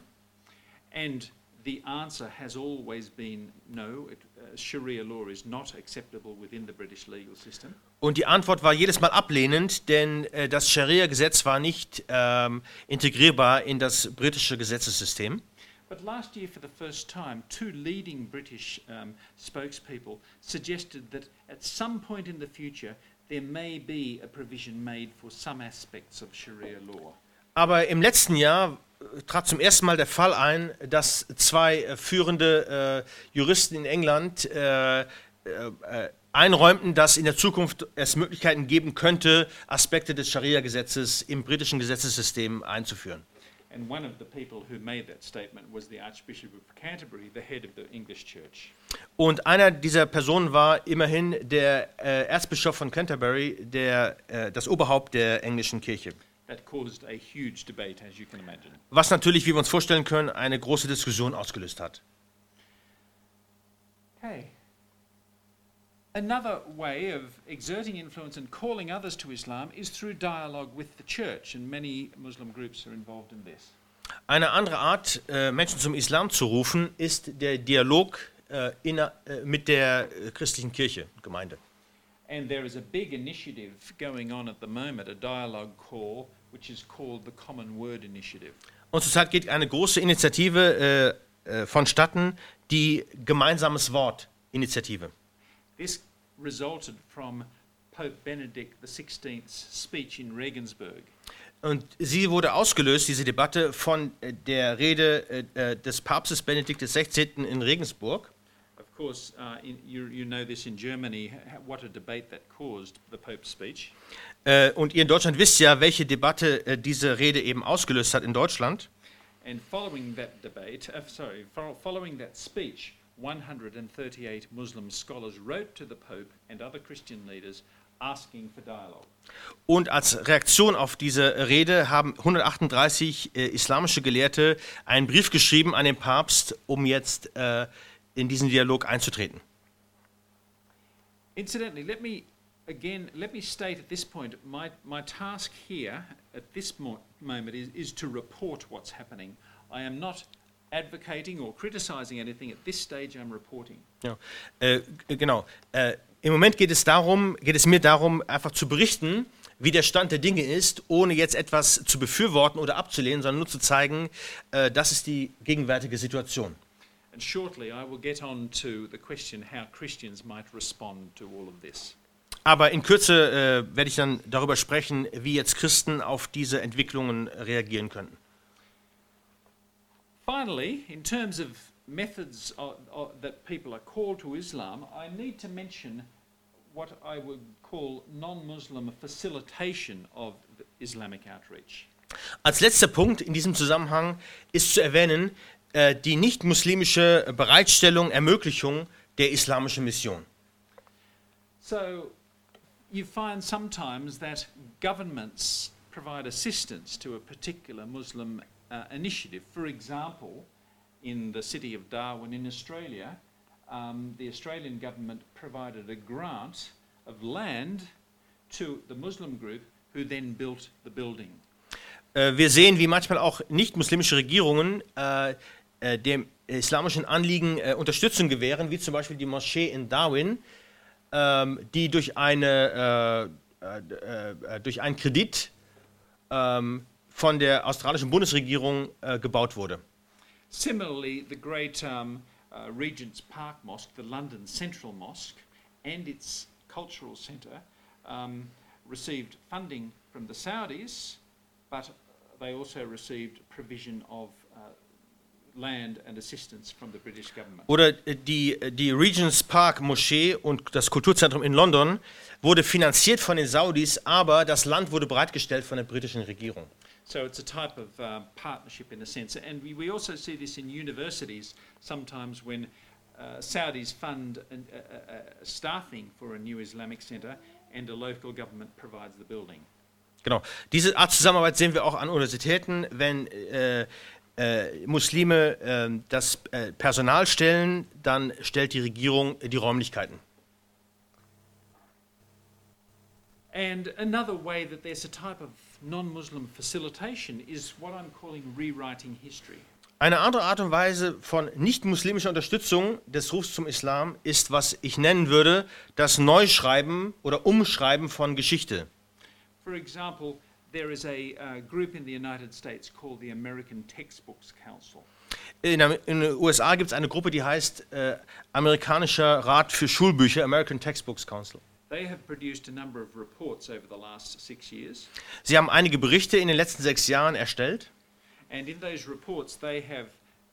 And the answer has always been no, it, uh, Sharia law is not acceptable within the British legal system. Und die Antwort war jedes Mal ablehnend, denn äh, das Scharia-Gesetz war nicht ähm, integrierbar in das britische Gesetzessystem. But last year, for the first time, two leading British um, spokespeople suggested that at some point in the future there may be a provision made for some aspects of Sharia law. Aber im letzten Jahr äh, trat zum ersten Mal der Fall ein, dass zwei äh, führende äh, Juristen in England äh, äh, einräumten, dass in der Zukunft es Möglichkeiten geben könnte, Aspekte des Scharia-Gesetzes im britischen Gesetzessystem einzuführen. And one of the people who made that statement was the Archbishop of Canterbury, the head of the English Church. Und einer dieser Personen war immerhin der äh, Erzbischof von Canterbury, der, äh, das Oberhaupt der englischen Kirche. That caused a huge debate, as you can imagine. Was natürlich, wie wir uns vorstellen können, eine große Diskussion ausgelöst hat. Okay. Another way of exerting influence and calling others to Islam is through dialogue with the church, and many Muslim groups are involved in this. Eine andere Art, äh, Menschen zum Islam zu rufen, ist der Dialog äh, inner, äh, mit der äh, christlichen Kirche, Gemeinde. And there is a big initiative going on at the moment, a dialogue call, which is called the Common Word Initiative. Und zurzeit geht eine große Initiative äh, äh, vonstatten, die Gemeinsames Wort-Initiative. This resulted from Pope Benedict XVI's speech in Regensburg. Und sie wurde ausgelöst, diese Debatte, von äh, der Rede äh, äh, des Papstes Benedikt XVI. in Regensburg. Of course, uh, in, you, you know this in Germany, what a debate that caused, the Pope's speech. Äh, und ihr in Deutschland wisst ja, welche Debatte äh, diese Rede eben ausgelöst hat in Deutschland. And following that debate, uh, sorry, fo- following that speech, 138 Muslim scholars wrote to the Pope and other Christian leaders asking for dialogue. Und als Reaktion auf diese Rede haben 138 äh, islamische Gelehrte einen Brief geschrieben an den Papst, um jetzt äh, in diesen Dialog einzutreten. Incidentally, let me again let me state at this point my, my task here at this mo- moment is, is to report what's happening. I am not advocating or criticizing anything at this stage. I'm reporting. Ja. Äh, g- genau. Äh, Im Moment geht es darum, geht es mir darum, einfach zu berichten, wie der Stand der Dinge ist, ohne jetzt etwas zu befürworten oder abzulehnen, sondern nur zu zeigen, äh, das ist die gegenwärtige Situation. And shortly, I will get on to the question how Christians might respond to all of this. Aber in Kürze äh, werde ich dann darüber sprechen, wie jetzt Christen auf diese Entwicklungen reagieren könnten. Finally, in terms of methods o o that people are called to Islam, I need to mention what I would call non Muslim facilitation of the Islamic outreach. Als letzter Punkt in diesem Zusammenhang ist zu erwähnen äh, die nicht-muslimische Bereitstellung, Ermöglichung der islamischen Mission. So, you find sometimes that governments provide assistance to a particular Muslim uh, initiative. For example, in the city of Darwin in Australia, um, the Australian government provided a grant of land to the Muslim group who then built the building. Äh, wir sehen, wie manchmal auch nicht-muslimische Regierungen äh, äh, dem islamischen Anliegen äh, Unterstützung gewähren, wie zum Beispiel die Moschee in Darwin, ähm, die durch, eine, äh, durch einen Kredit ähm, von der australischen Bundesregierung äh, gebaut wurde. Similarly, the great um, uh, Regent's Park Mosque, the London Central Mosque, and its cultural centre um, received funding from the Saudis, but they also received provision of uh, land and assistance from the British government. Oder die, die Regent's Park Moschee und das Kulturzentrum in London wurde finanziert von den Saudis, aber das Land wurde bereitgestellt von der britischen Regierung. So it's a type of uh, partnership in a sense. And we, we also see this in universities sometimes when uh, Saudis fund an, uh, uh, staffing for a new Islamic centre and a local government provides the building. Genau. Diese Art Zusammenarbeit sehen wir auch an Universitäten, wenn äh, äh, Muslime äh, das Personal stellen, dann stellt die Regierung die Räumlichkeiten. And another way that there's a type of non Muslim facilitation is what I'm calling rewriting history. Eine andere Art und Weise von nicht-muslimischer Unterstützung des Rufs zum Islam ist, was ich nennen würde, das Neuschreiben oder Umschreiben von Geschichte. For example, there is a uh, group in the United States called the American Textbooks Council. In, der- in den USA gibt es eine Gruppe, die heißt äh, Amerikanischer Rat für Schulbücher, American Textbooks Council. They have produced a number of reports over the last six years, Sie haben einige Berichte in den letzten sechs Jahren erstellt and in those reports, they have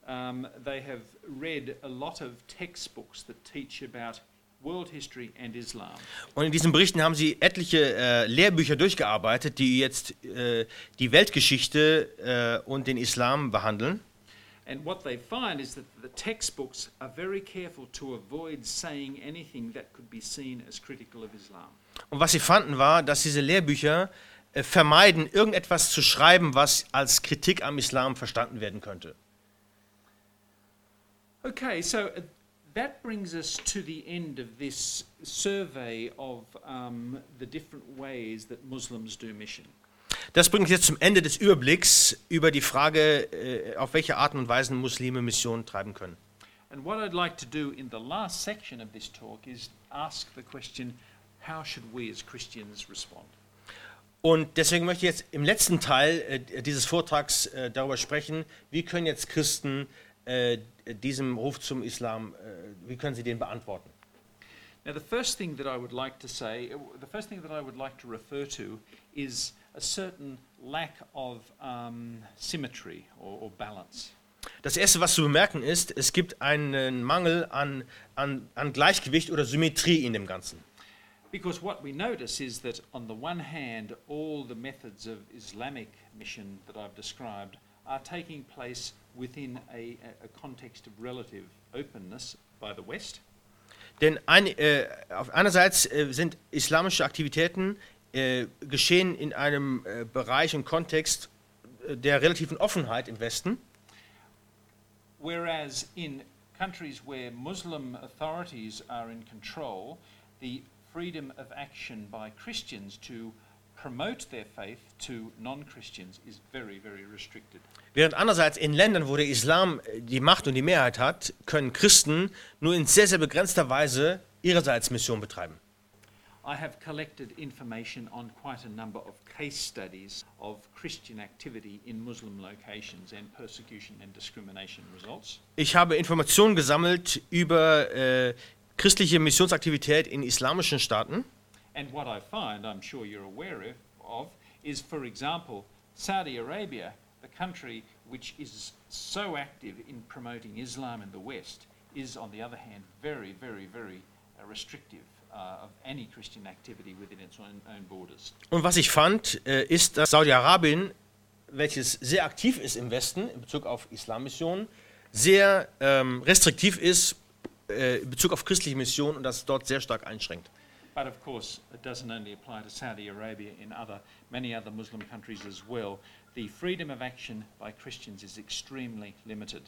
um, they have read a lot of textbooks that teach about world history and Islam. und in diesen Berichten haben sie etliche äh, Lehrbücher durchgearbeitet, die jetzt äh, die Weltgeschichte äh, und den Islam behandeln. And what they find is that the textbooks are very careful to avoid saying anything that could be seen as critical of Islam. Und was sie fanden war, dass diese Lehrbücher äh, vermeiden, irgendetwas zu schreiben, was als Kritik am Islam verstanden werden könnte. Okay, so uh, that brings us to the end of this survey of um, the different ways that Muslims do mission. Das bringt uns jetzt zum Ende des Überblicks über die Frage, äh, auf welche Arten und Weisen Muslime Missionen treiben können. And what I'd like to do in the last section of this talk is ask the question how should we as Christians respond? Und deswegen möchte ich jetzt im letzten Teil äh, dieses Vortrags äh, darüber sprechen, wie können jetzt Christen äh, diesem Ruf zum Islam, äh, wie können sie den beantworten. Now, the first thing that I would like to say, uh, the first thing that I would like to refer to is a certain lack of um, symmetry or, or balance. Das Erste, was zu bemerken ist, es gibt einen Mangel an, an, an Gleichgewicht oder Symmetrie in dem Ganzen. Because what we notice is that, on the one hand, all the methods of Islamic mission that I've described are taking place within a, a- context of relative openness by the West. Denn ein, äh, auf einerseits äh, sind islamische Aktivitäten äh, geschehen in einem äh, Bereich und Kontext äh, der relativen Offenheit im Westen. Whereas in countries where Muslim authorities are in control, the freedom of action by Christians to promote their faith to non Christians is very, very restricted. Während andererseits in Ländern, wo der Islam äh, die Macht und die Mehrheit hat, können Christen nur in sehr, sehr begrenzter Weise ihrerseits Mission betreiben. I have collected information on quite a number of case studies of Christian activity in Muslim locations and persecution and discrimination results. Ich habe Informationen gesammelt über äh, christliche Missionsaktivität in islamischen Staaten. And what I find, I'm sure you're aware of, is, for example, Saudi Arabia, the country which is so active in promoting Islam in the West, is, on the other hand, very, very, very uh, restrictive uh, of any Christian activity within its own, own borders. Und was ich fand, äh, ist, dass Saudi-Arabien, welches sehr aktiv ist im Westen in Bezug auf Islammissionen, sehr ähm, restriktiv ist äh, in Bezug auf christliche Missionen und das dort sehr stark einschränkt. But of course, it doesn't only apply to Saudi Arabia, in other, many other Muslim countries as well. The freedom of action by Christians is extremely limited.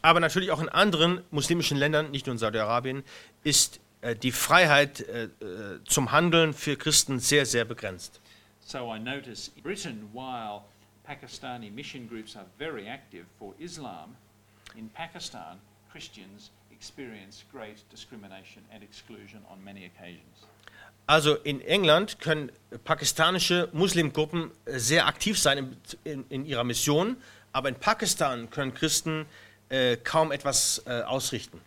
Aber natürlich auch in anderen muslimischen Ländern, nicht nur in Saudi-Arabien, ist die Freiheit äh, äh, zum Handeln für Christen sehr, sehr begrenzt. So I notice in Britain, while Pakistani mission groups are very active for Islam, in Pakistan, Christians experience great discrimination and exclusion on many occasions. Also in England können pakistanische Muslimgruppen äh, sehr aktiv sein in, in, in ihrer Mission, aber in Pakistan können Christen äh, kaum etwas äh, ausrichten.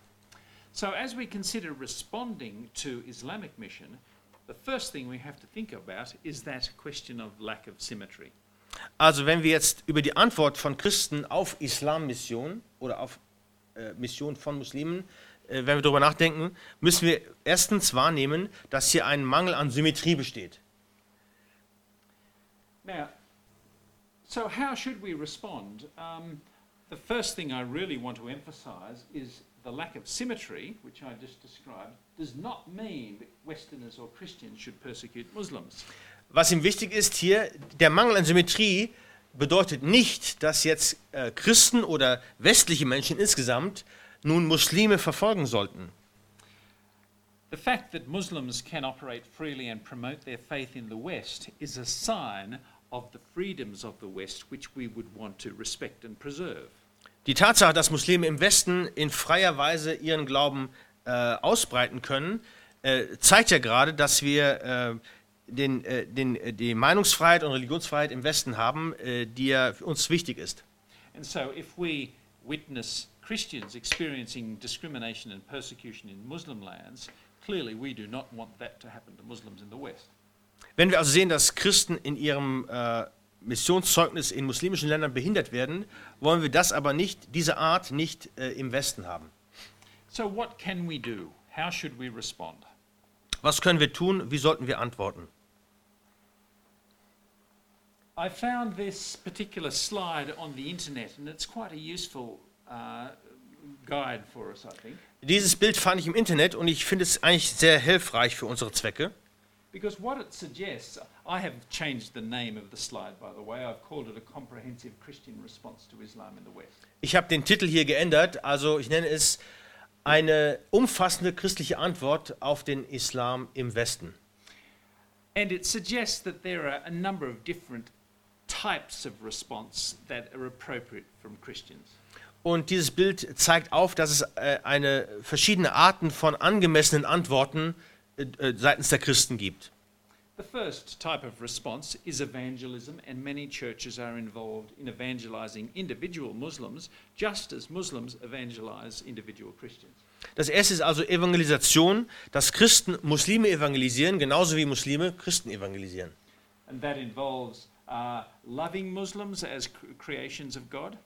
So, as we consider responding to Islamic mission, the first thing we have to think about is that question of lack of symmetry. Also wenn wir jetzt über die Antwort von Christen auf Islammission oder auf äh, Mission von Muslimen, äh, wenn wir darüber nachdenken, müssen wir erstens wahrnehmen, dass hier ein Mangel an Symmetrie besteht. Now, so how should we respond? Um, the first thing I really want to emphasize is the lack of symmetry, which I just described, does not mean that Westerners or Christians should persecute Muslims. Was ihm wichtig ist hier, der Mangel an Symmetrie bedeutet nicht, dass jetzt äh, Christen oder westliche Menschen insgesamt nun Muslime verfolgen sollten. The fact that Muslims can operate freely and promote their faith in the West is a sign of the freedoms of the West which we would want to respect and preserve. Die Tatsache, dass Muslime im Westen in freier Weise ihren Glauben äh, ausbreiten können, äh, zeigt ja gerade, dass wir äh, den, äh, den, äh, die Meinungsfreiheit und Religionsfreiheit im Westen haben, die ja für uns wichtig ist. And so, if we witness Christians experiencing discrimination and persecution in Muslim lands, clearly we do not want that to happen to Muslims in the West. Wenn wir also sehen, dass Christen in ihrem äh, Missionszeugnis in muslimischen Ländern behindert werden, wollen wir das aber nicht, diese Art nicht äh, im Westen haben. So, what can we do? How should we respond? Was können wir tun? Wie sollten wir antworten? I found this particular slide on the internet, and it's quite a useful uh, guide for us, I think. Dieses Bild fand ich im Internet und ich finde es eigentlich sehr hilfreich für unsere Zwecke. Because what it suggests, I have changed the name of the slide, by the way. I've called it a comprehensive Christian response to Islam in the West. Ich habe den Titel hier geändert, also ich nenne es eine umfassende christliche Antwort auf den Islam im Westen. And it suggests that there are a number of different types of response that are appropriate from Christians. Und dieses Bild zeigt auf, dass es äh, eine verschiedene Arten von angemessenen Antworten äh, äh, seitens der Christen gibt. The first type of response is evangelism, and many churches are involved in evangelizing individual Muslims just as Muslims evangelize individual Christians. Das erste ist also Evangelisation, dass Christen Muslime evangelisieren, genauso wie Muslime Christen evangelisieren. And that involves uh, loving Muslims as cr- creations of God,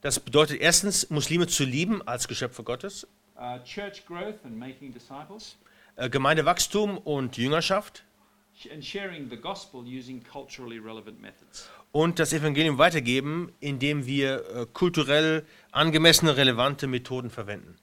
Das bedeutet erstens, Muslime zu lieben als Geschöpfe Gottes, uh, church growth and making disciples, äh, Gemeindewachstum und Jüngerschaft und das Evangelium weitergeben, indem wir äh, kulturell angemessene, relevante Methoden verwenden.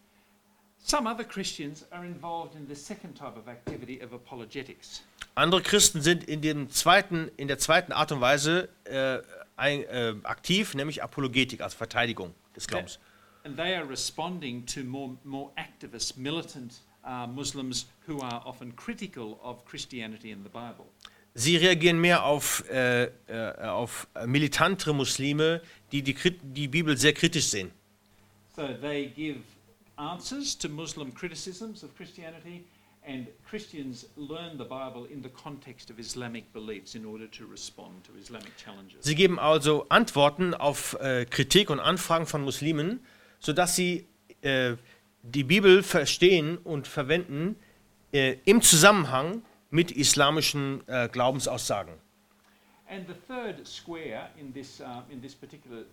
Some other Christians are involved in the second type of activity of apologetics. Andere Christen sind in, dem zweiten, in der zweiten Art und Weise äh, ein, äh, aktiv, nämlich Apologetik, also Verteidigung des Glaubens. And they are responding to more, more activist, militant uh, Muslims who are often critical of Christianity and the Bible. Sie reagieren mehr auf, äh, äh, auf militantere Muslime, die die, die Bibel sehr kritisch sehen. So they give answers to Muslim criticisms of Christianity, and Christians learn the Bible in the context of Islamic beliefs in order to respond to Islamic challenges. Sie geben also Antworten auf äh, Kritik und Anfragen von Muslimen, sodass sie äh, die Bibel verstehen und verwenden äh, im Zusammenhang mit islamischen äh, Glaubensaussagen. And the third square in this, uh, in this particular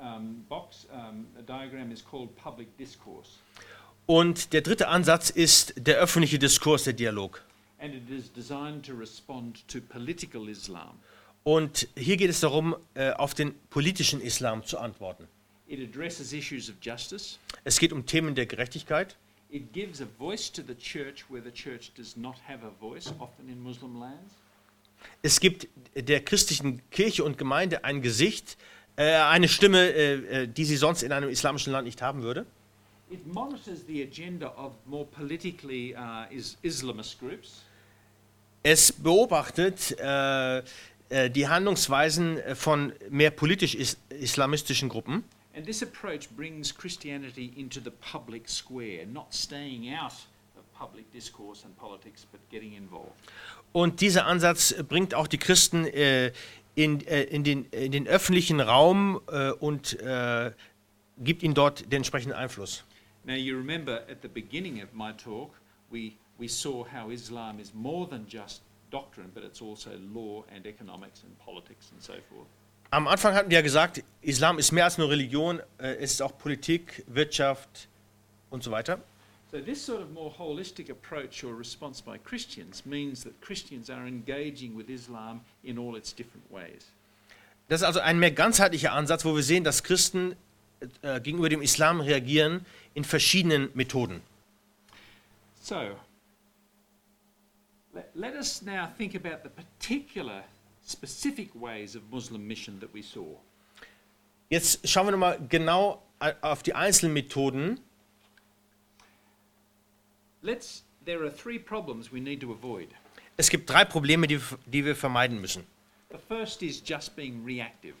um, box um, diagram is called public discourse. Und der dritte Ansatz ist der öffentliche Diskurs, der Dialog. And it is designed to respond to political Islam. Und hier geht es darum, äh, auf den politischen Islam zu antworten. It addresses issues of justice. Es geht um Themen der Gerechtigkeit. It gives a voice to the church where the church does not have a voice, often in Muslim lands. Es gibt der christlichen Kirche und Gemeinde ein Gesicht, äh, eine Stimme, äh, äh, die sie sonst in einem islamischen Land nicht haben würde. It monitors the agenda of more politically uh, is Islamist groups. Es beobachtet äh, äh, die Handlungsweisen von mehr politisch is islamistischen Gruppen. And this approach brings Christianity into the public square, not staying out of public discourse and politics, but getting involved. Und dieser Ansatz bringt auch die Christen äh, in, äh, in, den, in den öffentlichen Raum äh, und äh, gibt ihnen dort den entsprechenden Einfluss. Now, you remember at the beginning of my talk, we, we saw how Islam is more than just doctrine, but it's also law and economics and politics and so forth. Am Anfang hatten wir ja gesagt, Islam ist mehr als nur Religion, äh, es ist auch Politik, Wirtschaft und so weiter. So, this sort of more holistic approach or response by Christians means that Christians are engaging with Islam in all its different ways. Das ist also ein mehr ganzheitlicher Ansatz, wo wir sehen, dass Christen äh, gegenüber dem Islam reagieren in verschiedenen Methoden. So, let, let us now think about the particular, specific ways of Muslim mission that we saw. Jetzt schauen wir nochmal genau äh, auf die einzelnen Methoden. Let's, there are three problems we need to avoid. Es gibt drei Probleme, die, die wir vermeiden müssen. The first is just being reactive.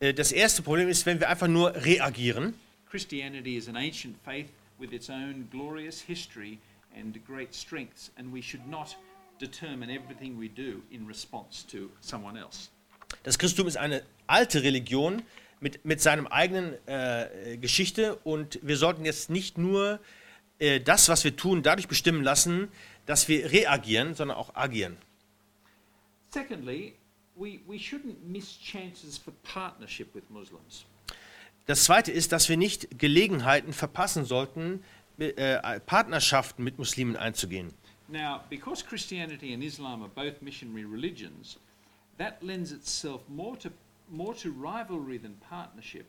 Äh, Das erste Problem ist, wenn wir einfach nur reagieren. Christianity is an ancient faith with its own glorious history and great strengths, and we should not determine everything we do in response to someone else. Das Christentum ist eine alte Religion mit, mit seinem eigenen äh, Geschichte und wir sollten jetzt nicht nur äh, das, was wir tun, dadurch bestimmen lassen, dass wir reagieren, sondern auch agieren. Secondly, we, we shouldn't miss chances for partnership with Muslims. Das zweite ist, dass wir nicht Gelegenheiten verpassen sollten, äh, Partnerschaften mit Muslimen einzugehen. Now, because Christianity and Islam are both missionary religions, that lends itself more to, more to rivalry than partnership.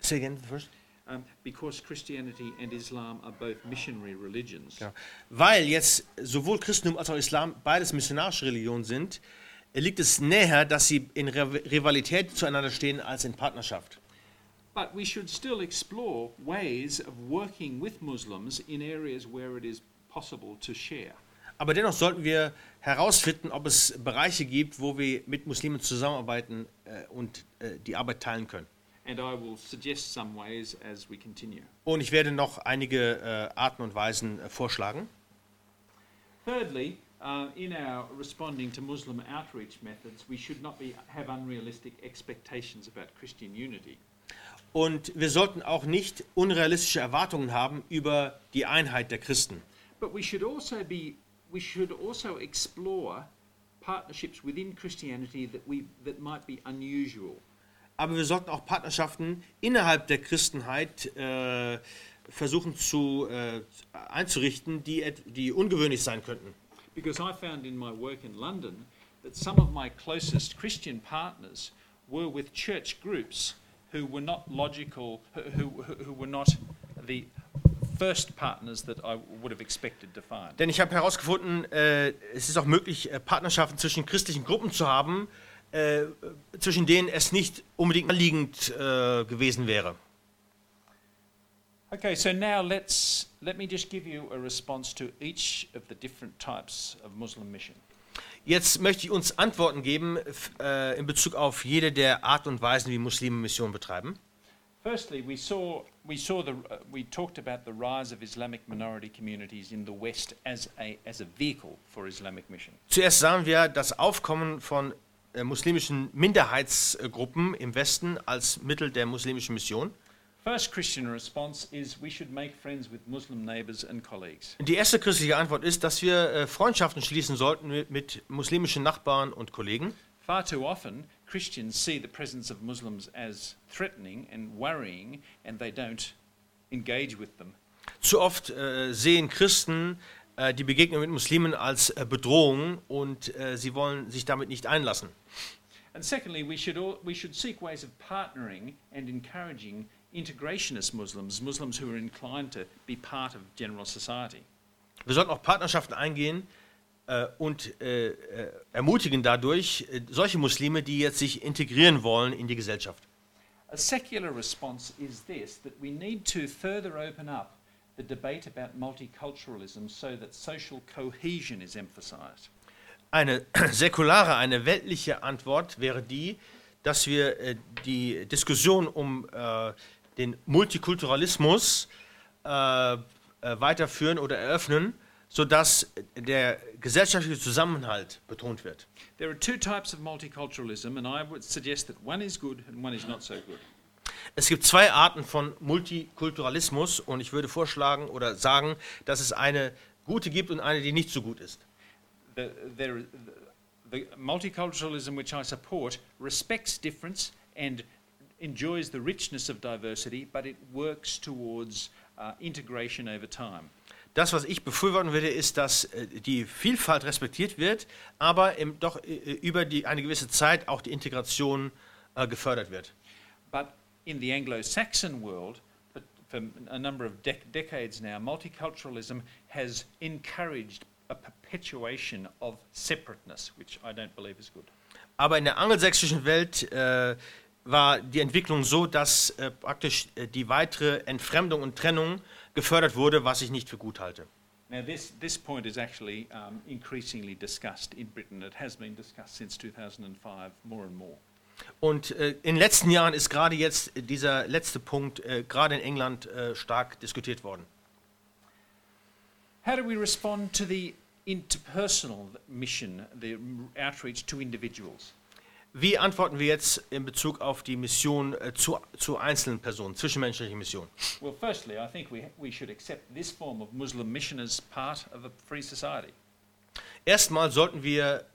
Say again first. Um, because Christianity and Islam are both missionary religions. Ja. Weil jetzt sowohl Christentum als auch Islam beides missionarische Religionen sind, liegt es näher, dass sie in Rivalität zueinander stehen als in Partnerschaft. But we should still explore ways of working with Muslims in areas where it is possible to share. Aber dennoch sollten wir herausfinden, ob es Bereiche gibt, wo wir mit Muslimen zusammenarbeiten äh, und äh, die Arbeit teilen können. And I will suggest some ways as we continue. Und ich werde noch einige äh, Arten und Weisen äh, vorschlagen. Thirdly, uh, in our responding to Muslim outreach methods, we should not be, have unrealistic expectations about Christian unity. Und wir sollten auch nicht unrealistische Erwartungen haben über die Einheit der Christen. But we should also be we should also explore partnerships within Christianity that we that might be unusual. Aber wir sollten auch Partnerschaften innerhalb der Christenheit äh, versuchen zu, äh, einzurichten, die, die ungewöhnlich sein könnten. Because I found in my work in London that some of my closest Christian partners were with church groups who were not logical, who, who, who were not the Denn ich habe herausgefunden, äh, es ist auch möglich, äh, Partnerschaften zwischen christlichen Gruppen zu haben, äh, zwischen denen es nicht unbedingt anliegend äh, gewesen wäre. Okay, so now let's let me just give you a response to each of the different types of Muslim mission. Jetzt möchte ich uns Antworten geben äh, in Bezug auf jede der Art und Weisen, wie Muslime Mission betreiben. Firstly, we saw we saw the uh, we talked about the rise of Islamic minority communities in the West as a as a vehicle for Islamic mission. Zuerst sahen wir das Aufkommen von äh, muslimischen Minderheitsgruppen im Westen als Mittel der muslimischen Mission. First Christian response is we should make friends with Muslim neighbors and colleagues. Die erste christliche Antwort ist, dass wir äh, Freundschaften schließen sollten mit, mit muslimischen Nachbarn und Kollegen. Far too often, Christians see the presence of Muslims as threatening and worrying, and they don't engage with them. Zu oft äh, sehen Christen äh, die Begegnung mit Muslimen als äh, Bedrohung und äh, sie wollen sich damit nicht einlassen. And secondly, we should, all, we should seek ways of partnering and encouraging integrationist Muslims, Muslims who are inclined to be part of general society. Wir sollten auch Partnerschaften eingehen äh, und äh, äh, ermutigen dadurch äh, solche Muslime, die jetzt sich integrieren wollen in die Gesellschaft. A secular response is this that we need to further open up the debate about multiculturalism so that social cohesion is emphasized. Eine säkulare, eine weltliche Antwort wäre die, dass wir äh, die Diskussion um äh, den Multikulturalismus äh, äh, weiterführen oder eröffnen, sodass der gesellschaftliche Zusammenhalt betont wird. There are two types of multiculturalism, and I would suggest that one is good and one is not so good. Es gibt zwei Arten von Multikulturalismus und ich würde vorschlagen oder sagen, dass es eine gute gibt und eine, die nicht so gut ist. The, the, the multiculturalism which I support respects difference and enjoys the richness of diversity, but it works towards uh, integration over time. Das, was ich befürworten würde, ist, dass äh, die Vielfalt respektiert wird, aber doch äh, über die, eine gewisse Zeit auch die Integration äh, gefördert wird. But in the Anglo-Saxon world, for, a number of dec decades now, multiculturalism has encouraged a perpetuation of separateness, which I don't believe is good. Aber in der angelsächsischen Welt äh, war die Entwicklung so, dass äh, praktisch äh, die weitere Entfremdung und Trennung gefördert wurde, was ich nicht für gut halte. Now, this, this point is actually um, increasingly discussed in Britain. It has been discussed since 2005 more and more. Und äh, in den letzten Jahren ist gerade jetzt dieser letzte Punkt äh, gerade in England äh, stark diskutiert worden. How do we respond to the interpersonal mission, the outreach to individuals? Wie antworten wir jetzt in Bezug auf die Mission äh, zu, zu einzelnen Personen, zwischenmenschliche Mission? Well, firstly, I think we, we should accept this form of Muslim mission as part of a free society. Erstmal sollten wir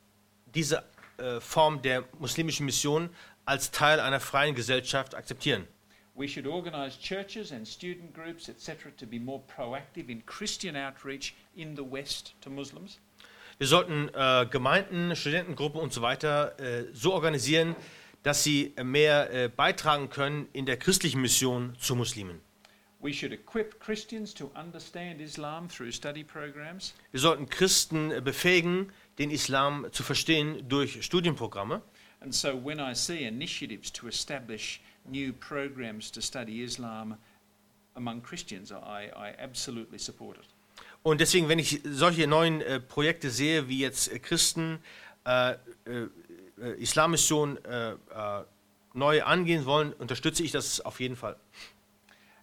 diese äh, Form der muslimischen Mission als Teil einer freien Gesellschaft akzeptieren. We should organize churches and student groups, etc., to be more proactive in Christian outreach in the West to Muslims. Wir sollten äh, Gemeinden, Studentengruppen und so weiter äh, so organisieren, dass sie mehr äh, beitragen können in der christlichen Mission zu Muslimen. We should equip Christians to understand Islam through study programs. Wir sollten Christen äh, befähigen, den Islam zu verstehen durch Studienprogramme. And so when I see initiatives to establish new programs to study Islam among Christians, I, I absolutely support it. Und deswegen, wenn ich solche neuen äh, Projekte sehe, wie jetzt äh, Christen äh, äh, äh, Islammission äh, neu angehen wollen, unterstütze ich das auf jeden Fall.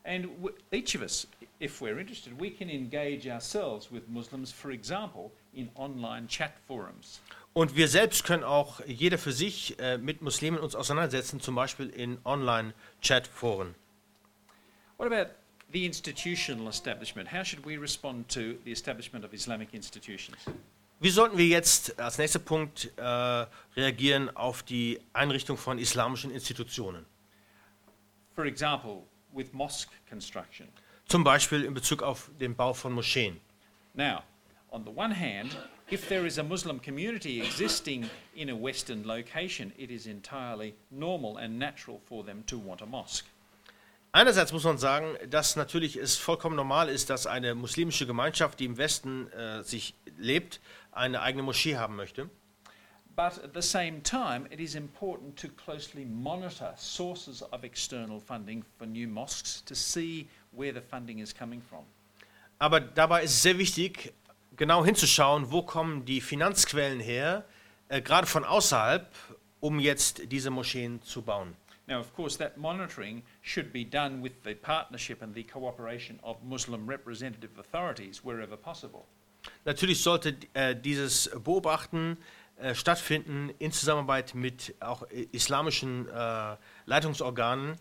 And each of us, if we're interested, we can engage ourselves with Muslims, for example, in online chat forums. Und wir selbst können auch jeder für sich mit Muslimen uns auseinandersetzen, zum Beispiel in Online-Chat-Foren. What about the institutional establishment? How should we respond to the establishment of Islamic institutions? Wie sollten wir jetzt als nächster Punkt äh, reagieren auf die Einrichtung von islamischen Institutionen? For example, with mosque construction. Zum Beispiel in Bezug auf den Bau von Moscheen. Now, on the one hand, if there is a Muslim community existing in a Western location, it is entirely normal and natural for them to want a mosque. Einerseits muss man sagen, dass natürlich es vollkommen normal ist, dass eine muslimische Gemeinschaft, die im Westen äh, sich lebt, eine eigene Moschee haben möchte. But at the same time, it is important to closely monitor sources of external funding for new mosques to see where the funding is coming from. Aber dabei ist es sehr wichtig, genau hinzuschauen, wo kommen die Finanzquellen her, äh, gerade von außerhalb, um jetzt diese Moscheen zu bauen. Now, of course, that monitoring should be done with the partnership and the cooperation of Muslim representative authorities wherever possible. Natürlich sollte äh, dieses Beobachten äh, stattfinden in Zusammenarbeit mit auch äh, islamischen äh, Leitungsorganen.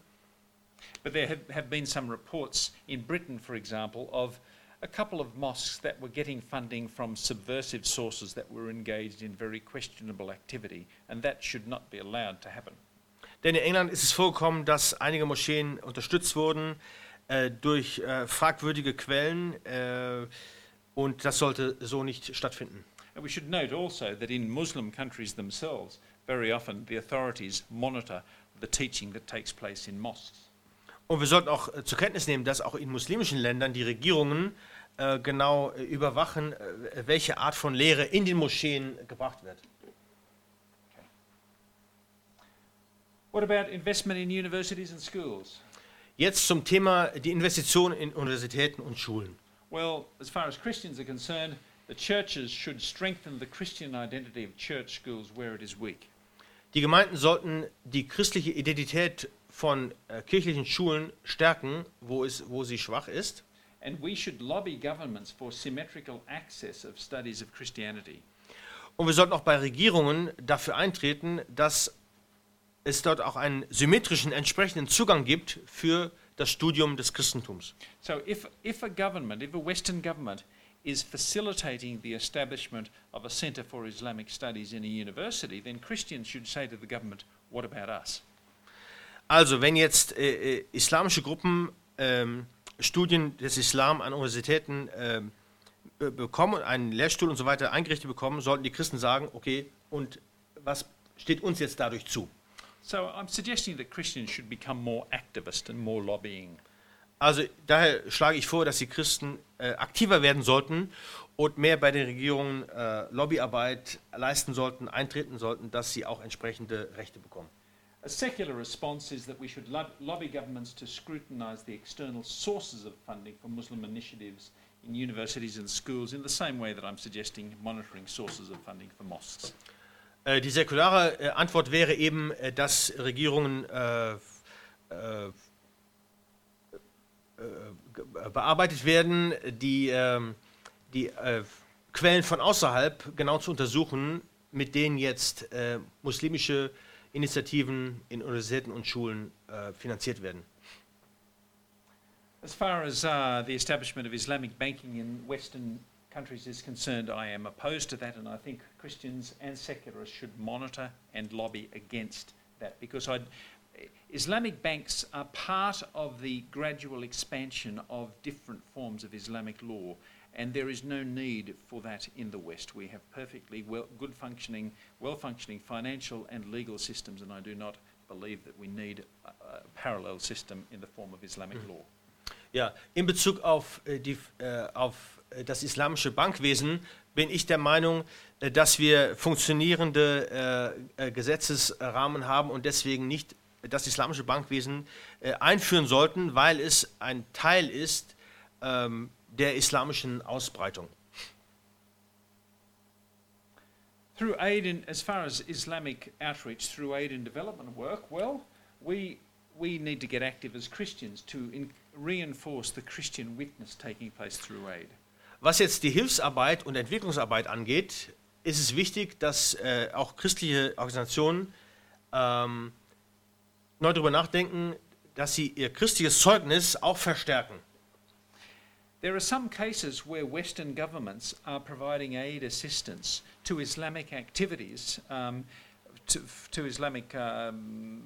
But there have, have been some reports in Britain, for example, of a couple of mosques that were getting funding from subversive sources that were engaged in very questionable activity, and that should not be allowed to happen. Denn in England ist es vorgekommen, dass einige Moscheen unterstützt wurden äh, durch äh, fragwürdige Quellen äh, und das sollte so nicht stattfinden. And we should note also that in Muslim countries themselves, very often the authorities monitor the teaching that takes place in mosques. Und wir sollten auch äh, zur Kenntnis nehmen, dass auch in muslimischen Ländern die Regierungen äh, genau äh, überwachen, welche Art von Lehre in den Moscheen gebracht wird. What about investment in universities and schools? Jetzt zum Thema die Investition in Universitäten und Schulen. Well, as far as Christians are concerned, the churches should strengthen the Christian identity of church schools where it is weak. Die Gemeinden sollten die christliche Identität von äh, kirchlichen Schulen stärken, wo, es, wo sie schwach ist. And we should lobby governments for symmetrical access of studies of Christianity. Und wir sollten auch bei Regierungen dafür eintreten, dass es dort auch einen symmetrischen entsprechenden Zugang gibt für das Studium des Christentums. So if, if a government, if a Western government is facilitating the establishment of a center for Islamic studies in a university, then Christians should say to the government, what about us? Also, wenn jetzt äh, äh, islamische Gruppen ähm, Studien des Islam an Universitäten be- bekommen und einen Lehrstuhl und so weiter eingerichtet bekommen, sollten die Christen sagen, okay, und was steht uns jetzt dadurch zu? So I'm suggesting that Christians should become more activist and more lobbying. Also daher schlage ich vor, dass die Christen äh, aktiver werden sollten und mehr bei den Regierungen äh, Lobbyarbeit leisten sollten, eintreten sollten, dass sie auch entsprechende Rechte bekommen. A secular response is that we should lob- lobby governments to scrutinize the external sources of funding for Muslim initiatives in universities and schools in the same way that I'm suggesting monitoring sources of funding for mosques. Äh, die säkulare äh, Antwort wäre eben, äh, dass Regierungen ge- bearbeitet werden, die, ähm, die Quellen von außerhalb genau zu untersuchen, mit denen jetzt muslimische Initiativen in Universitäten und Schulen finanziert werden. As far as uh, the establishment of Islamic banking in Western countries is concerned, I am opposed to that, and I think Christians and secularists should monitor and lobby against that because I'd, Islamic banks are part of the gradual expansion of different forms of Islamic law, and there is no need for that in the West. We have perfectly well, good functioning, well functioning financial and legal systems, and I do not believe that we need a, a parallel system in the form of Islamic hmm. law. Ja, in Bezug auf, äh, die, äh, auf das islamische Bankwesen bin ich der Meinung, äh, dass wir funktionierende äh, äh, Gesetzesrahmen haben und deswegen nicht das islamische Bankwesen äh, einführen sollten, weil es ein Teil ist ähm, der islamischen Ausbreitung. Through aid in, as far as Islamic outreach through aid and development work, well, we, we need to get active as Christians to in, reinforce the Christian witness taking place through aid. Was jetzt die Hilfsarbeit und Entwicklungsarbeit angeht, ist es wichtig, dass äh, auch christliche Organisationen ähm, neu darüber nachdenken, dass sie ihr christliches Zeugnis auch verstärken. There are some cases where Western governments are providing aid assistance to Islamic activities, um, to, to Islamic um,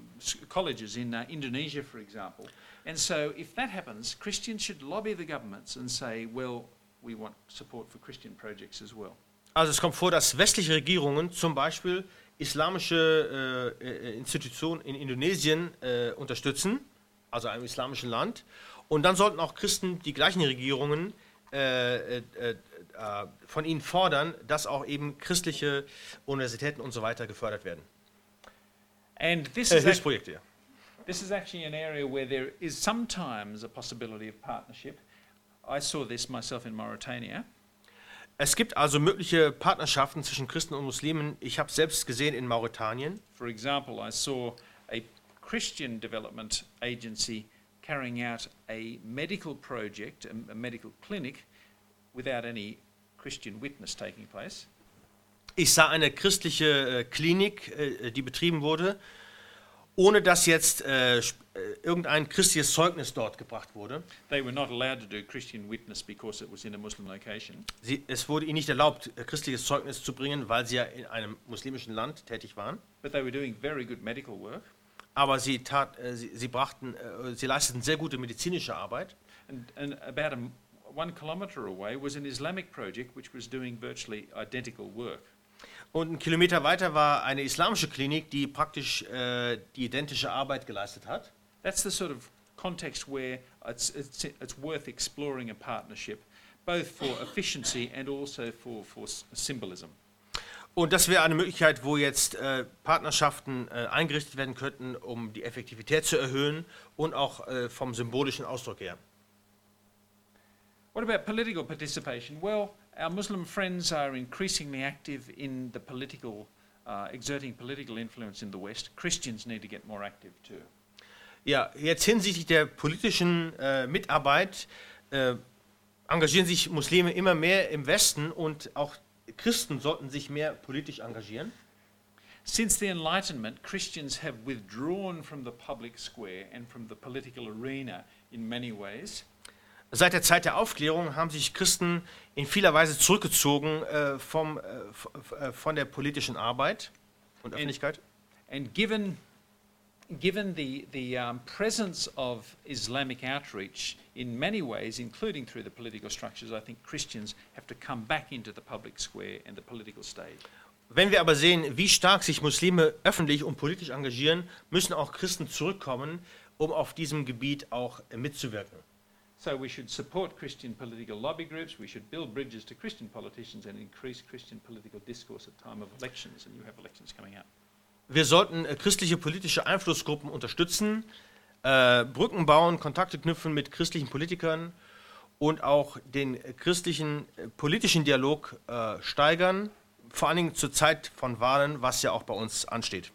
colleges in uh, Indonesia, for example. And so, if that happens, Christians should lobby the governments and say, well, we want support for Christian projects as well. Also es kommt vor, dass westliche Regierungen zum Beispiel islamische äh, äh, Institutionen in Indonesien äh, unterstützen, also einem islamischen Land. Und dann sollten auch Christen die gleichen Regierungen äh, äh, äh, von ihnen fordern, dass auch eben christliche Universitäten und so weiter gefördert werden. And this Äh, is, Hilfsprojekte, ja. this is actually an area where there is sometimes a possibility of partnership. I saw this myself in Mauritania. Es gibt also mögliche Partnerschaften zwischen Christen und Muslimen. Ich habe selbst gesehen in Mauretanien. For example, I saw a Christian development agency carrying out a medical project, a, a medical clinic, without any Christian witness taking place. Ich sah eine christliche äh, Klinik, äh, die betrieben wurde, ohne dass jetzt äh, äh, irgendein christliches Zeugnis dort gebracht wurde. They were not allowed to do Christian witness because it was in a Muslim location. Sie, es wurde ihnen nicht erlaubt, äh, christliches Zeugnis zu bringen, weil sie ja in einem muslimischen Land tätig waren. But they were doing very good medical work. Aber sie, tat, äh, sie, sie, brachten, äh, sie leisteten sehr gute medizinische Arbeit. And, and about a one kilometre away was an Islamic project which was doing virtually identical work. Und einen Kilometer weiter war eine islamische Klinik, die praktisch äh, die identische Arbeit geleistet hat. That's the sort of context where it's, it's, it's worth exploring a partnership. both for efficiency and also for, for symbolism. Und das wäre eine Möglichkeit, wo jetzt äh, Partnerschaften äh, eingerichtet werden könnten, um die Effektivität zu erhöhen und auch äh, vom symbolischen Ausdruck her. What about political participation? Well, our Muslim friends are increasingly active in the political, uh, exerting political influence in the West. Christians need to get more active too. Ja, jetzt hinsichtlich der politischen äh, Mitarbeit äh, engagieren sich Muslime immer mehr im Westen und auch Christen sollten sich mehr politisch engagieren. Since the Enlightenment, Christians have withdrawn from the public square and from the political arena in many ways. Seit der Zeit der Aufklärung haben sich Christen in vieler Weise zurückgezogen äh, vom, äh, äh, von der politischen Arbeit und Öffentlichkeit. And given, given the, the um, presence of Islamic outreach in many ways, including through the political structures, I think Christians have to come back into the public square and the political stage. Wenn wir aber sehen, wie stark sich Muslime öffentlich und politisch engagieren, müssen auch Christen zurückkommen, um auf diesem Gebiet auch mitzuwirken. So we should support Christian political lobby groups, we should build bridges to Christian politicians and increase Christian political discourse at time of elections, and you have elections coming up. Wir sollten äh, christliche politische Einflussgruppen unterstützen, äh, Brücken bauen, Kontakte knüpfen mit christlichen Politikern und auch den christlichen äh, politischen Dialog äh, steigern, vor allen Dingen zur Zeit von Wahlen, was ja auch bei uns ansteht.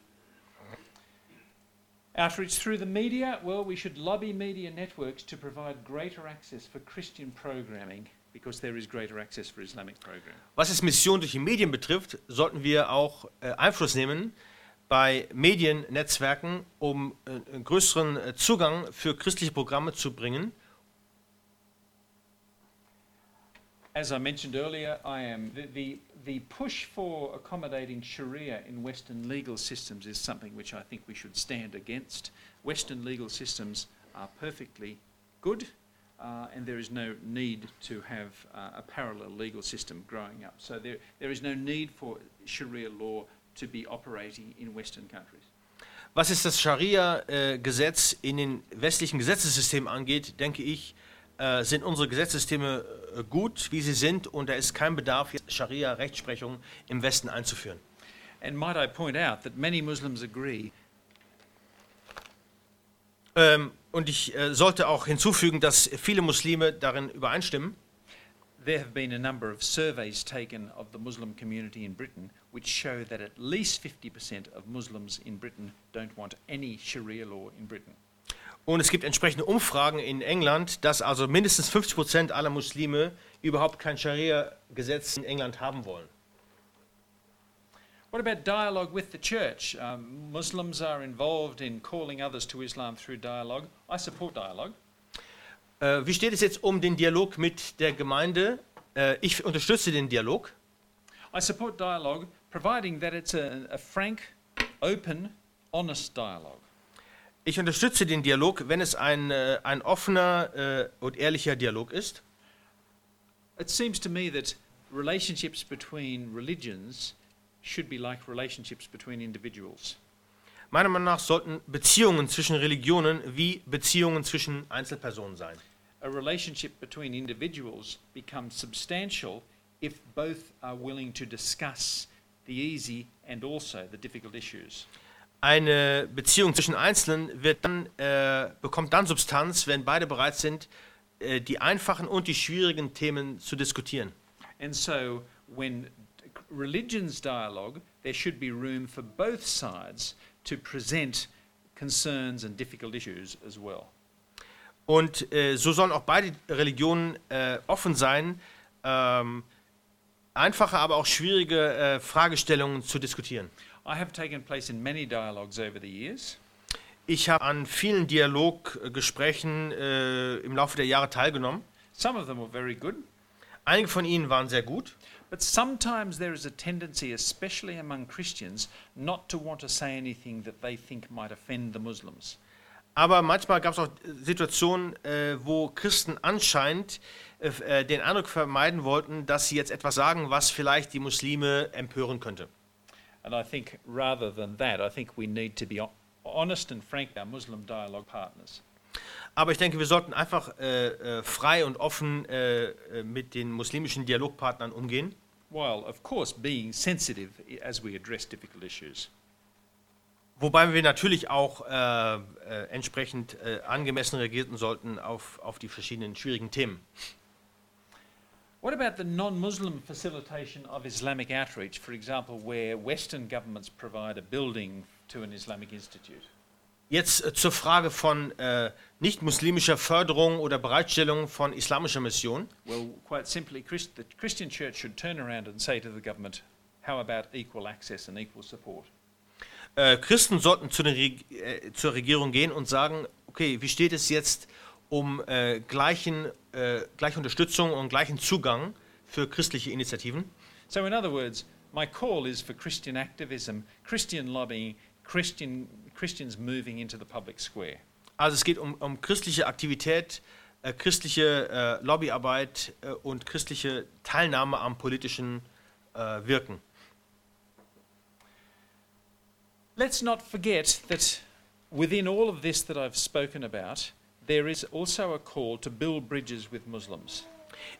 Outreach through the media, well, we should lobby media networks to provide greater access for Christian programming because there is greater access for Islamic programming. Was es Mission durch die Medien betrifft, sollten wir auch äh, Einfluss nehmen bei Mediennetzwerken, um äh, größeren äh, Zugang für christliche Programme zu bringen. As I mentioned earlier, I am the, the, the push for accommodating Sharia in Western legal systems is something which I think we should stand against. Western legal systems are perfectly good, uh, and there is no need to have uh, a parallel legal system growing up. So there, there is no need for Sharia law to be operating in Western countries. Was es das Scharia-Gesetz in den westlichen Gesetzessystemen angeht, denke ich, äh, sind unsere Gesetzessysteme äh, gut, wie sie sind, und da ist kein Bedarf, Scharia-Rechtsprechung im Westen einzuführen. And might I point out that many Muslims agree Ähm, und ich äh, sollte auch hinzufügen, dass viele Muslime darin übereinstimmen. There have been a number of surveys taken of the Muslim community in Britain which show that at least 50% of Muslims in Britain don't want any Sharia law in Britain. Und es gibt entsprechende Umfragen in England, dass also mindestens 50 Prozent aller Muslime überhaupt kein Scharia-Gesetz in England haben wollen. What about dialogue with the church? Um, Muslims are involved in calling others to Islam through dialogue. I support dialogue. Äh, wie steht es jetzt um den Dialog mit der Gemeinde? Äh, ich unterstütze den Dialog. I support dialogue providing that it's a, a frank, open, honest dialogue. Ich unterstütze den Dialog, wenn es ein, äh, ein offener äh, und ehrlicher Dialog ist. It seems to me that relationships between religions should be like relationships between individuals. Meiner Meinung nach sollten Beziehungen zwischen Religionen wie Beziehungen zwischen Einzelpersonen sein. A relationship between individuals becomes substantial if both are willing to discuss the easy and also the difficult issues. Eine Beziehung zwischen Einzelnen wird dann, äh, bekommt dann Substanz, wenn beide bereit sind, äh, die einfachen und die schwierigen Themen zu diskutieren. And so, when religions dialogue, there should be room for both sides to present concerns and difficult issues as well. Und äh, so sollen auch beide Religionen äh, offen sein, ähm, einfache, aber auch schwierige äh, Fragestellungen zu diskutieren. I have taken place in many dialogues over the years. Ich habe an vielen Dialoggesprächen äh, im Laufe der Jahre teilgenommen. Some of them were very good, Einige von ihnen waren sehr gut, but sometimes there is a tendency, especially among Christians, not to want to say anything that they think might offend the Muslims. aber manchmal gab es auch Situationen, äh, wo Christen anscheinend äh, äh, den Eindruck vermeiden wollten, dass sie jetzt etwas sagen, was vielleicht die Muslime empören könnte. And I think rather than that, I think we need to be ho- honest and frank with our Muslim dialogue partners. Aber ich denke, wir sollten einfach äh, äh, frei und offen äh, äh, mit den muslimischen Dialogpartnern umgehen. while, of course, being sensitive as we address difficult issues. Wobei wir natürlich auch äh, äh, entsprechend angemessen reagieren sollten auf, auf die verschiedenen schwierigen Themen. What about the non Muslim facilitation of Islamic outreach, for example, where Western governments provide a building to an Islamic institute? Jetzt äh, zur Frage von äh, nicht-muslimischer Förderung oder Bereitstellung von islamischer Mission. Well, quite simply, Christ- the Christian church should turn around and say to the government, how about equal access and equal support? Äh, Christen sollten zu Reg äh, zur Regierung gehen und sagen, okay, wie steht es jetzt um äh, gleichen, äh, gleiche Unterstützung und gleichen Zugang für christliche Initiativen? So, in other words, my call is for Christian activism, Christian lobbying, Christian, Christians moving into the public square. Also es geht um, um christliche Aktivität, äh, christliche äh, Lobbyarbeit äh, und christliche Teilnahme am politischen äh, Wirken. Let's not forget that within all of this that I've spoken about, there is also a call to build bridges with Muslims.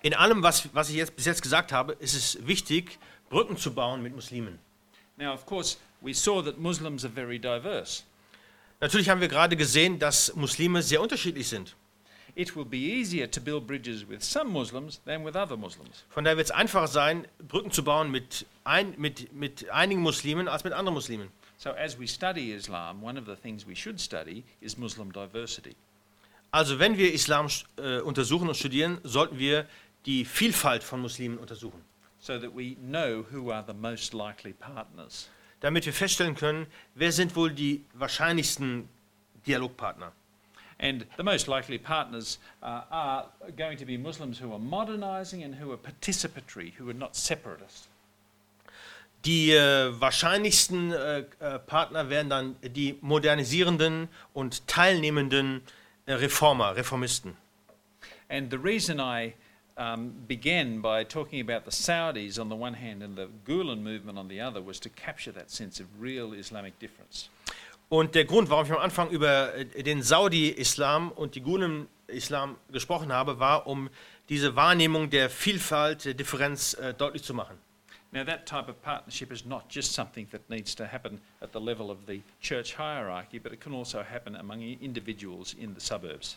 In allem, was, was ich jetzt bis jetzt gesagt habe, ist es wichtig, Brücken zu bauen mit Muslimen. Now, of course, we saw that Muslims are very diverse. Natürlich haben wir gerade gesehen, dass Muslime sehr unterschiedlich sind. It will be easier to build bridges with some Muslims than with other Muslims. Von daher wird es einfacher sein, Brücken zu bauen mit, ein, mit, mit einigen Muslimen als mit anderen Muslimen. So, as we study Islam, one of the things we should study is Muslim diversity. Also wenn wir Islam äh, untersuchen und studieren, sollten wir die Vielfalt von Muslimen untersuchen, so that we know who are the most likely partners. damit wir feststellen können, wer sind wohl die wahrscheinlichsten Dialogpartner. And the most likely partners uh, are going to be Muslims who are modernizing and who are participatory, who are not separatist. Die äh, wahrscheinlichsten äh, äh, Partner wären dann die modernisierenden und teilnehmenden äh, Reformer, Reformisten. And the reason I um, began by talking about the Saudis on the one hand and the Gulen movement on the other was to capture that sense of real Islamic difference. Und der Grund, warum ich am Anfang über äh, den Saudi-Islam und die Gulen-Islam gesprochen habe, war, um diese Wahrnehmung der Vielfalt, der Differenz äh, deutlich zu machen. Now, that type of partnership is not just something that needs to happen at the level of the church hierarchy, but it can also happen among individuals in the suburbs.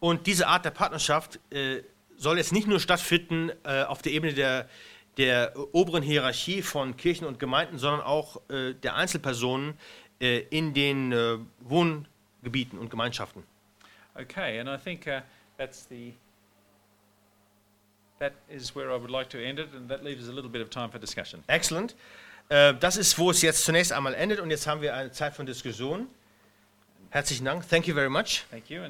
Und diese Art der Partnerschaft äh, soll jetzt nicht nur stattfinden äh, auf der Ebene der, der oberen Hierarchie von Kirchen und Gemeinden, sondern auch äh, der Einzelpersonen äh, in den äh, Wohngebieten und Gemeinschaften. Okay, and I think uh, that's the. That is where I would like to end it, and that leaves a little bit of time for discussion. Excellent. Äh, das ist, wo es jetzt zunächst einmal endet und jetzt haben wir eine Zeit von Diskussion. Herzlichen Dank. Thank you very much. Thank you.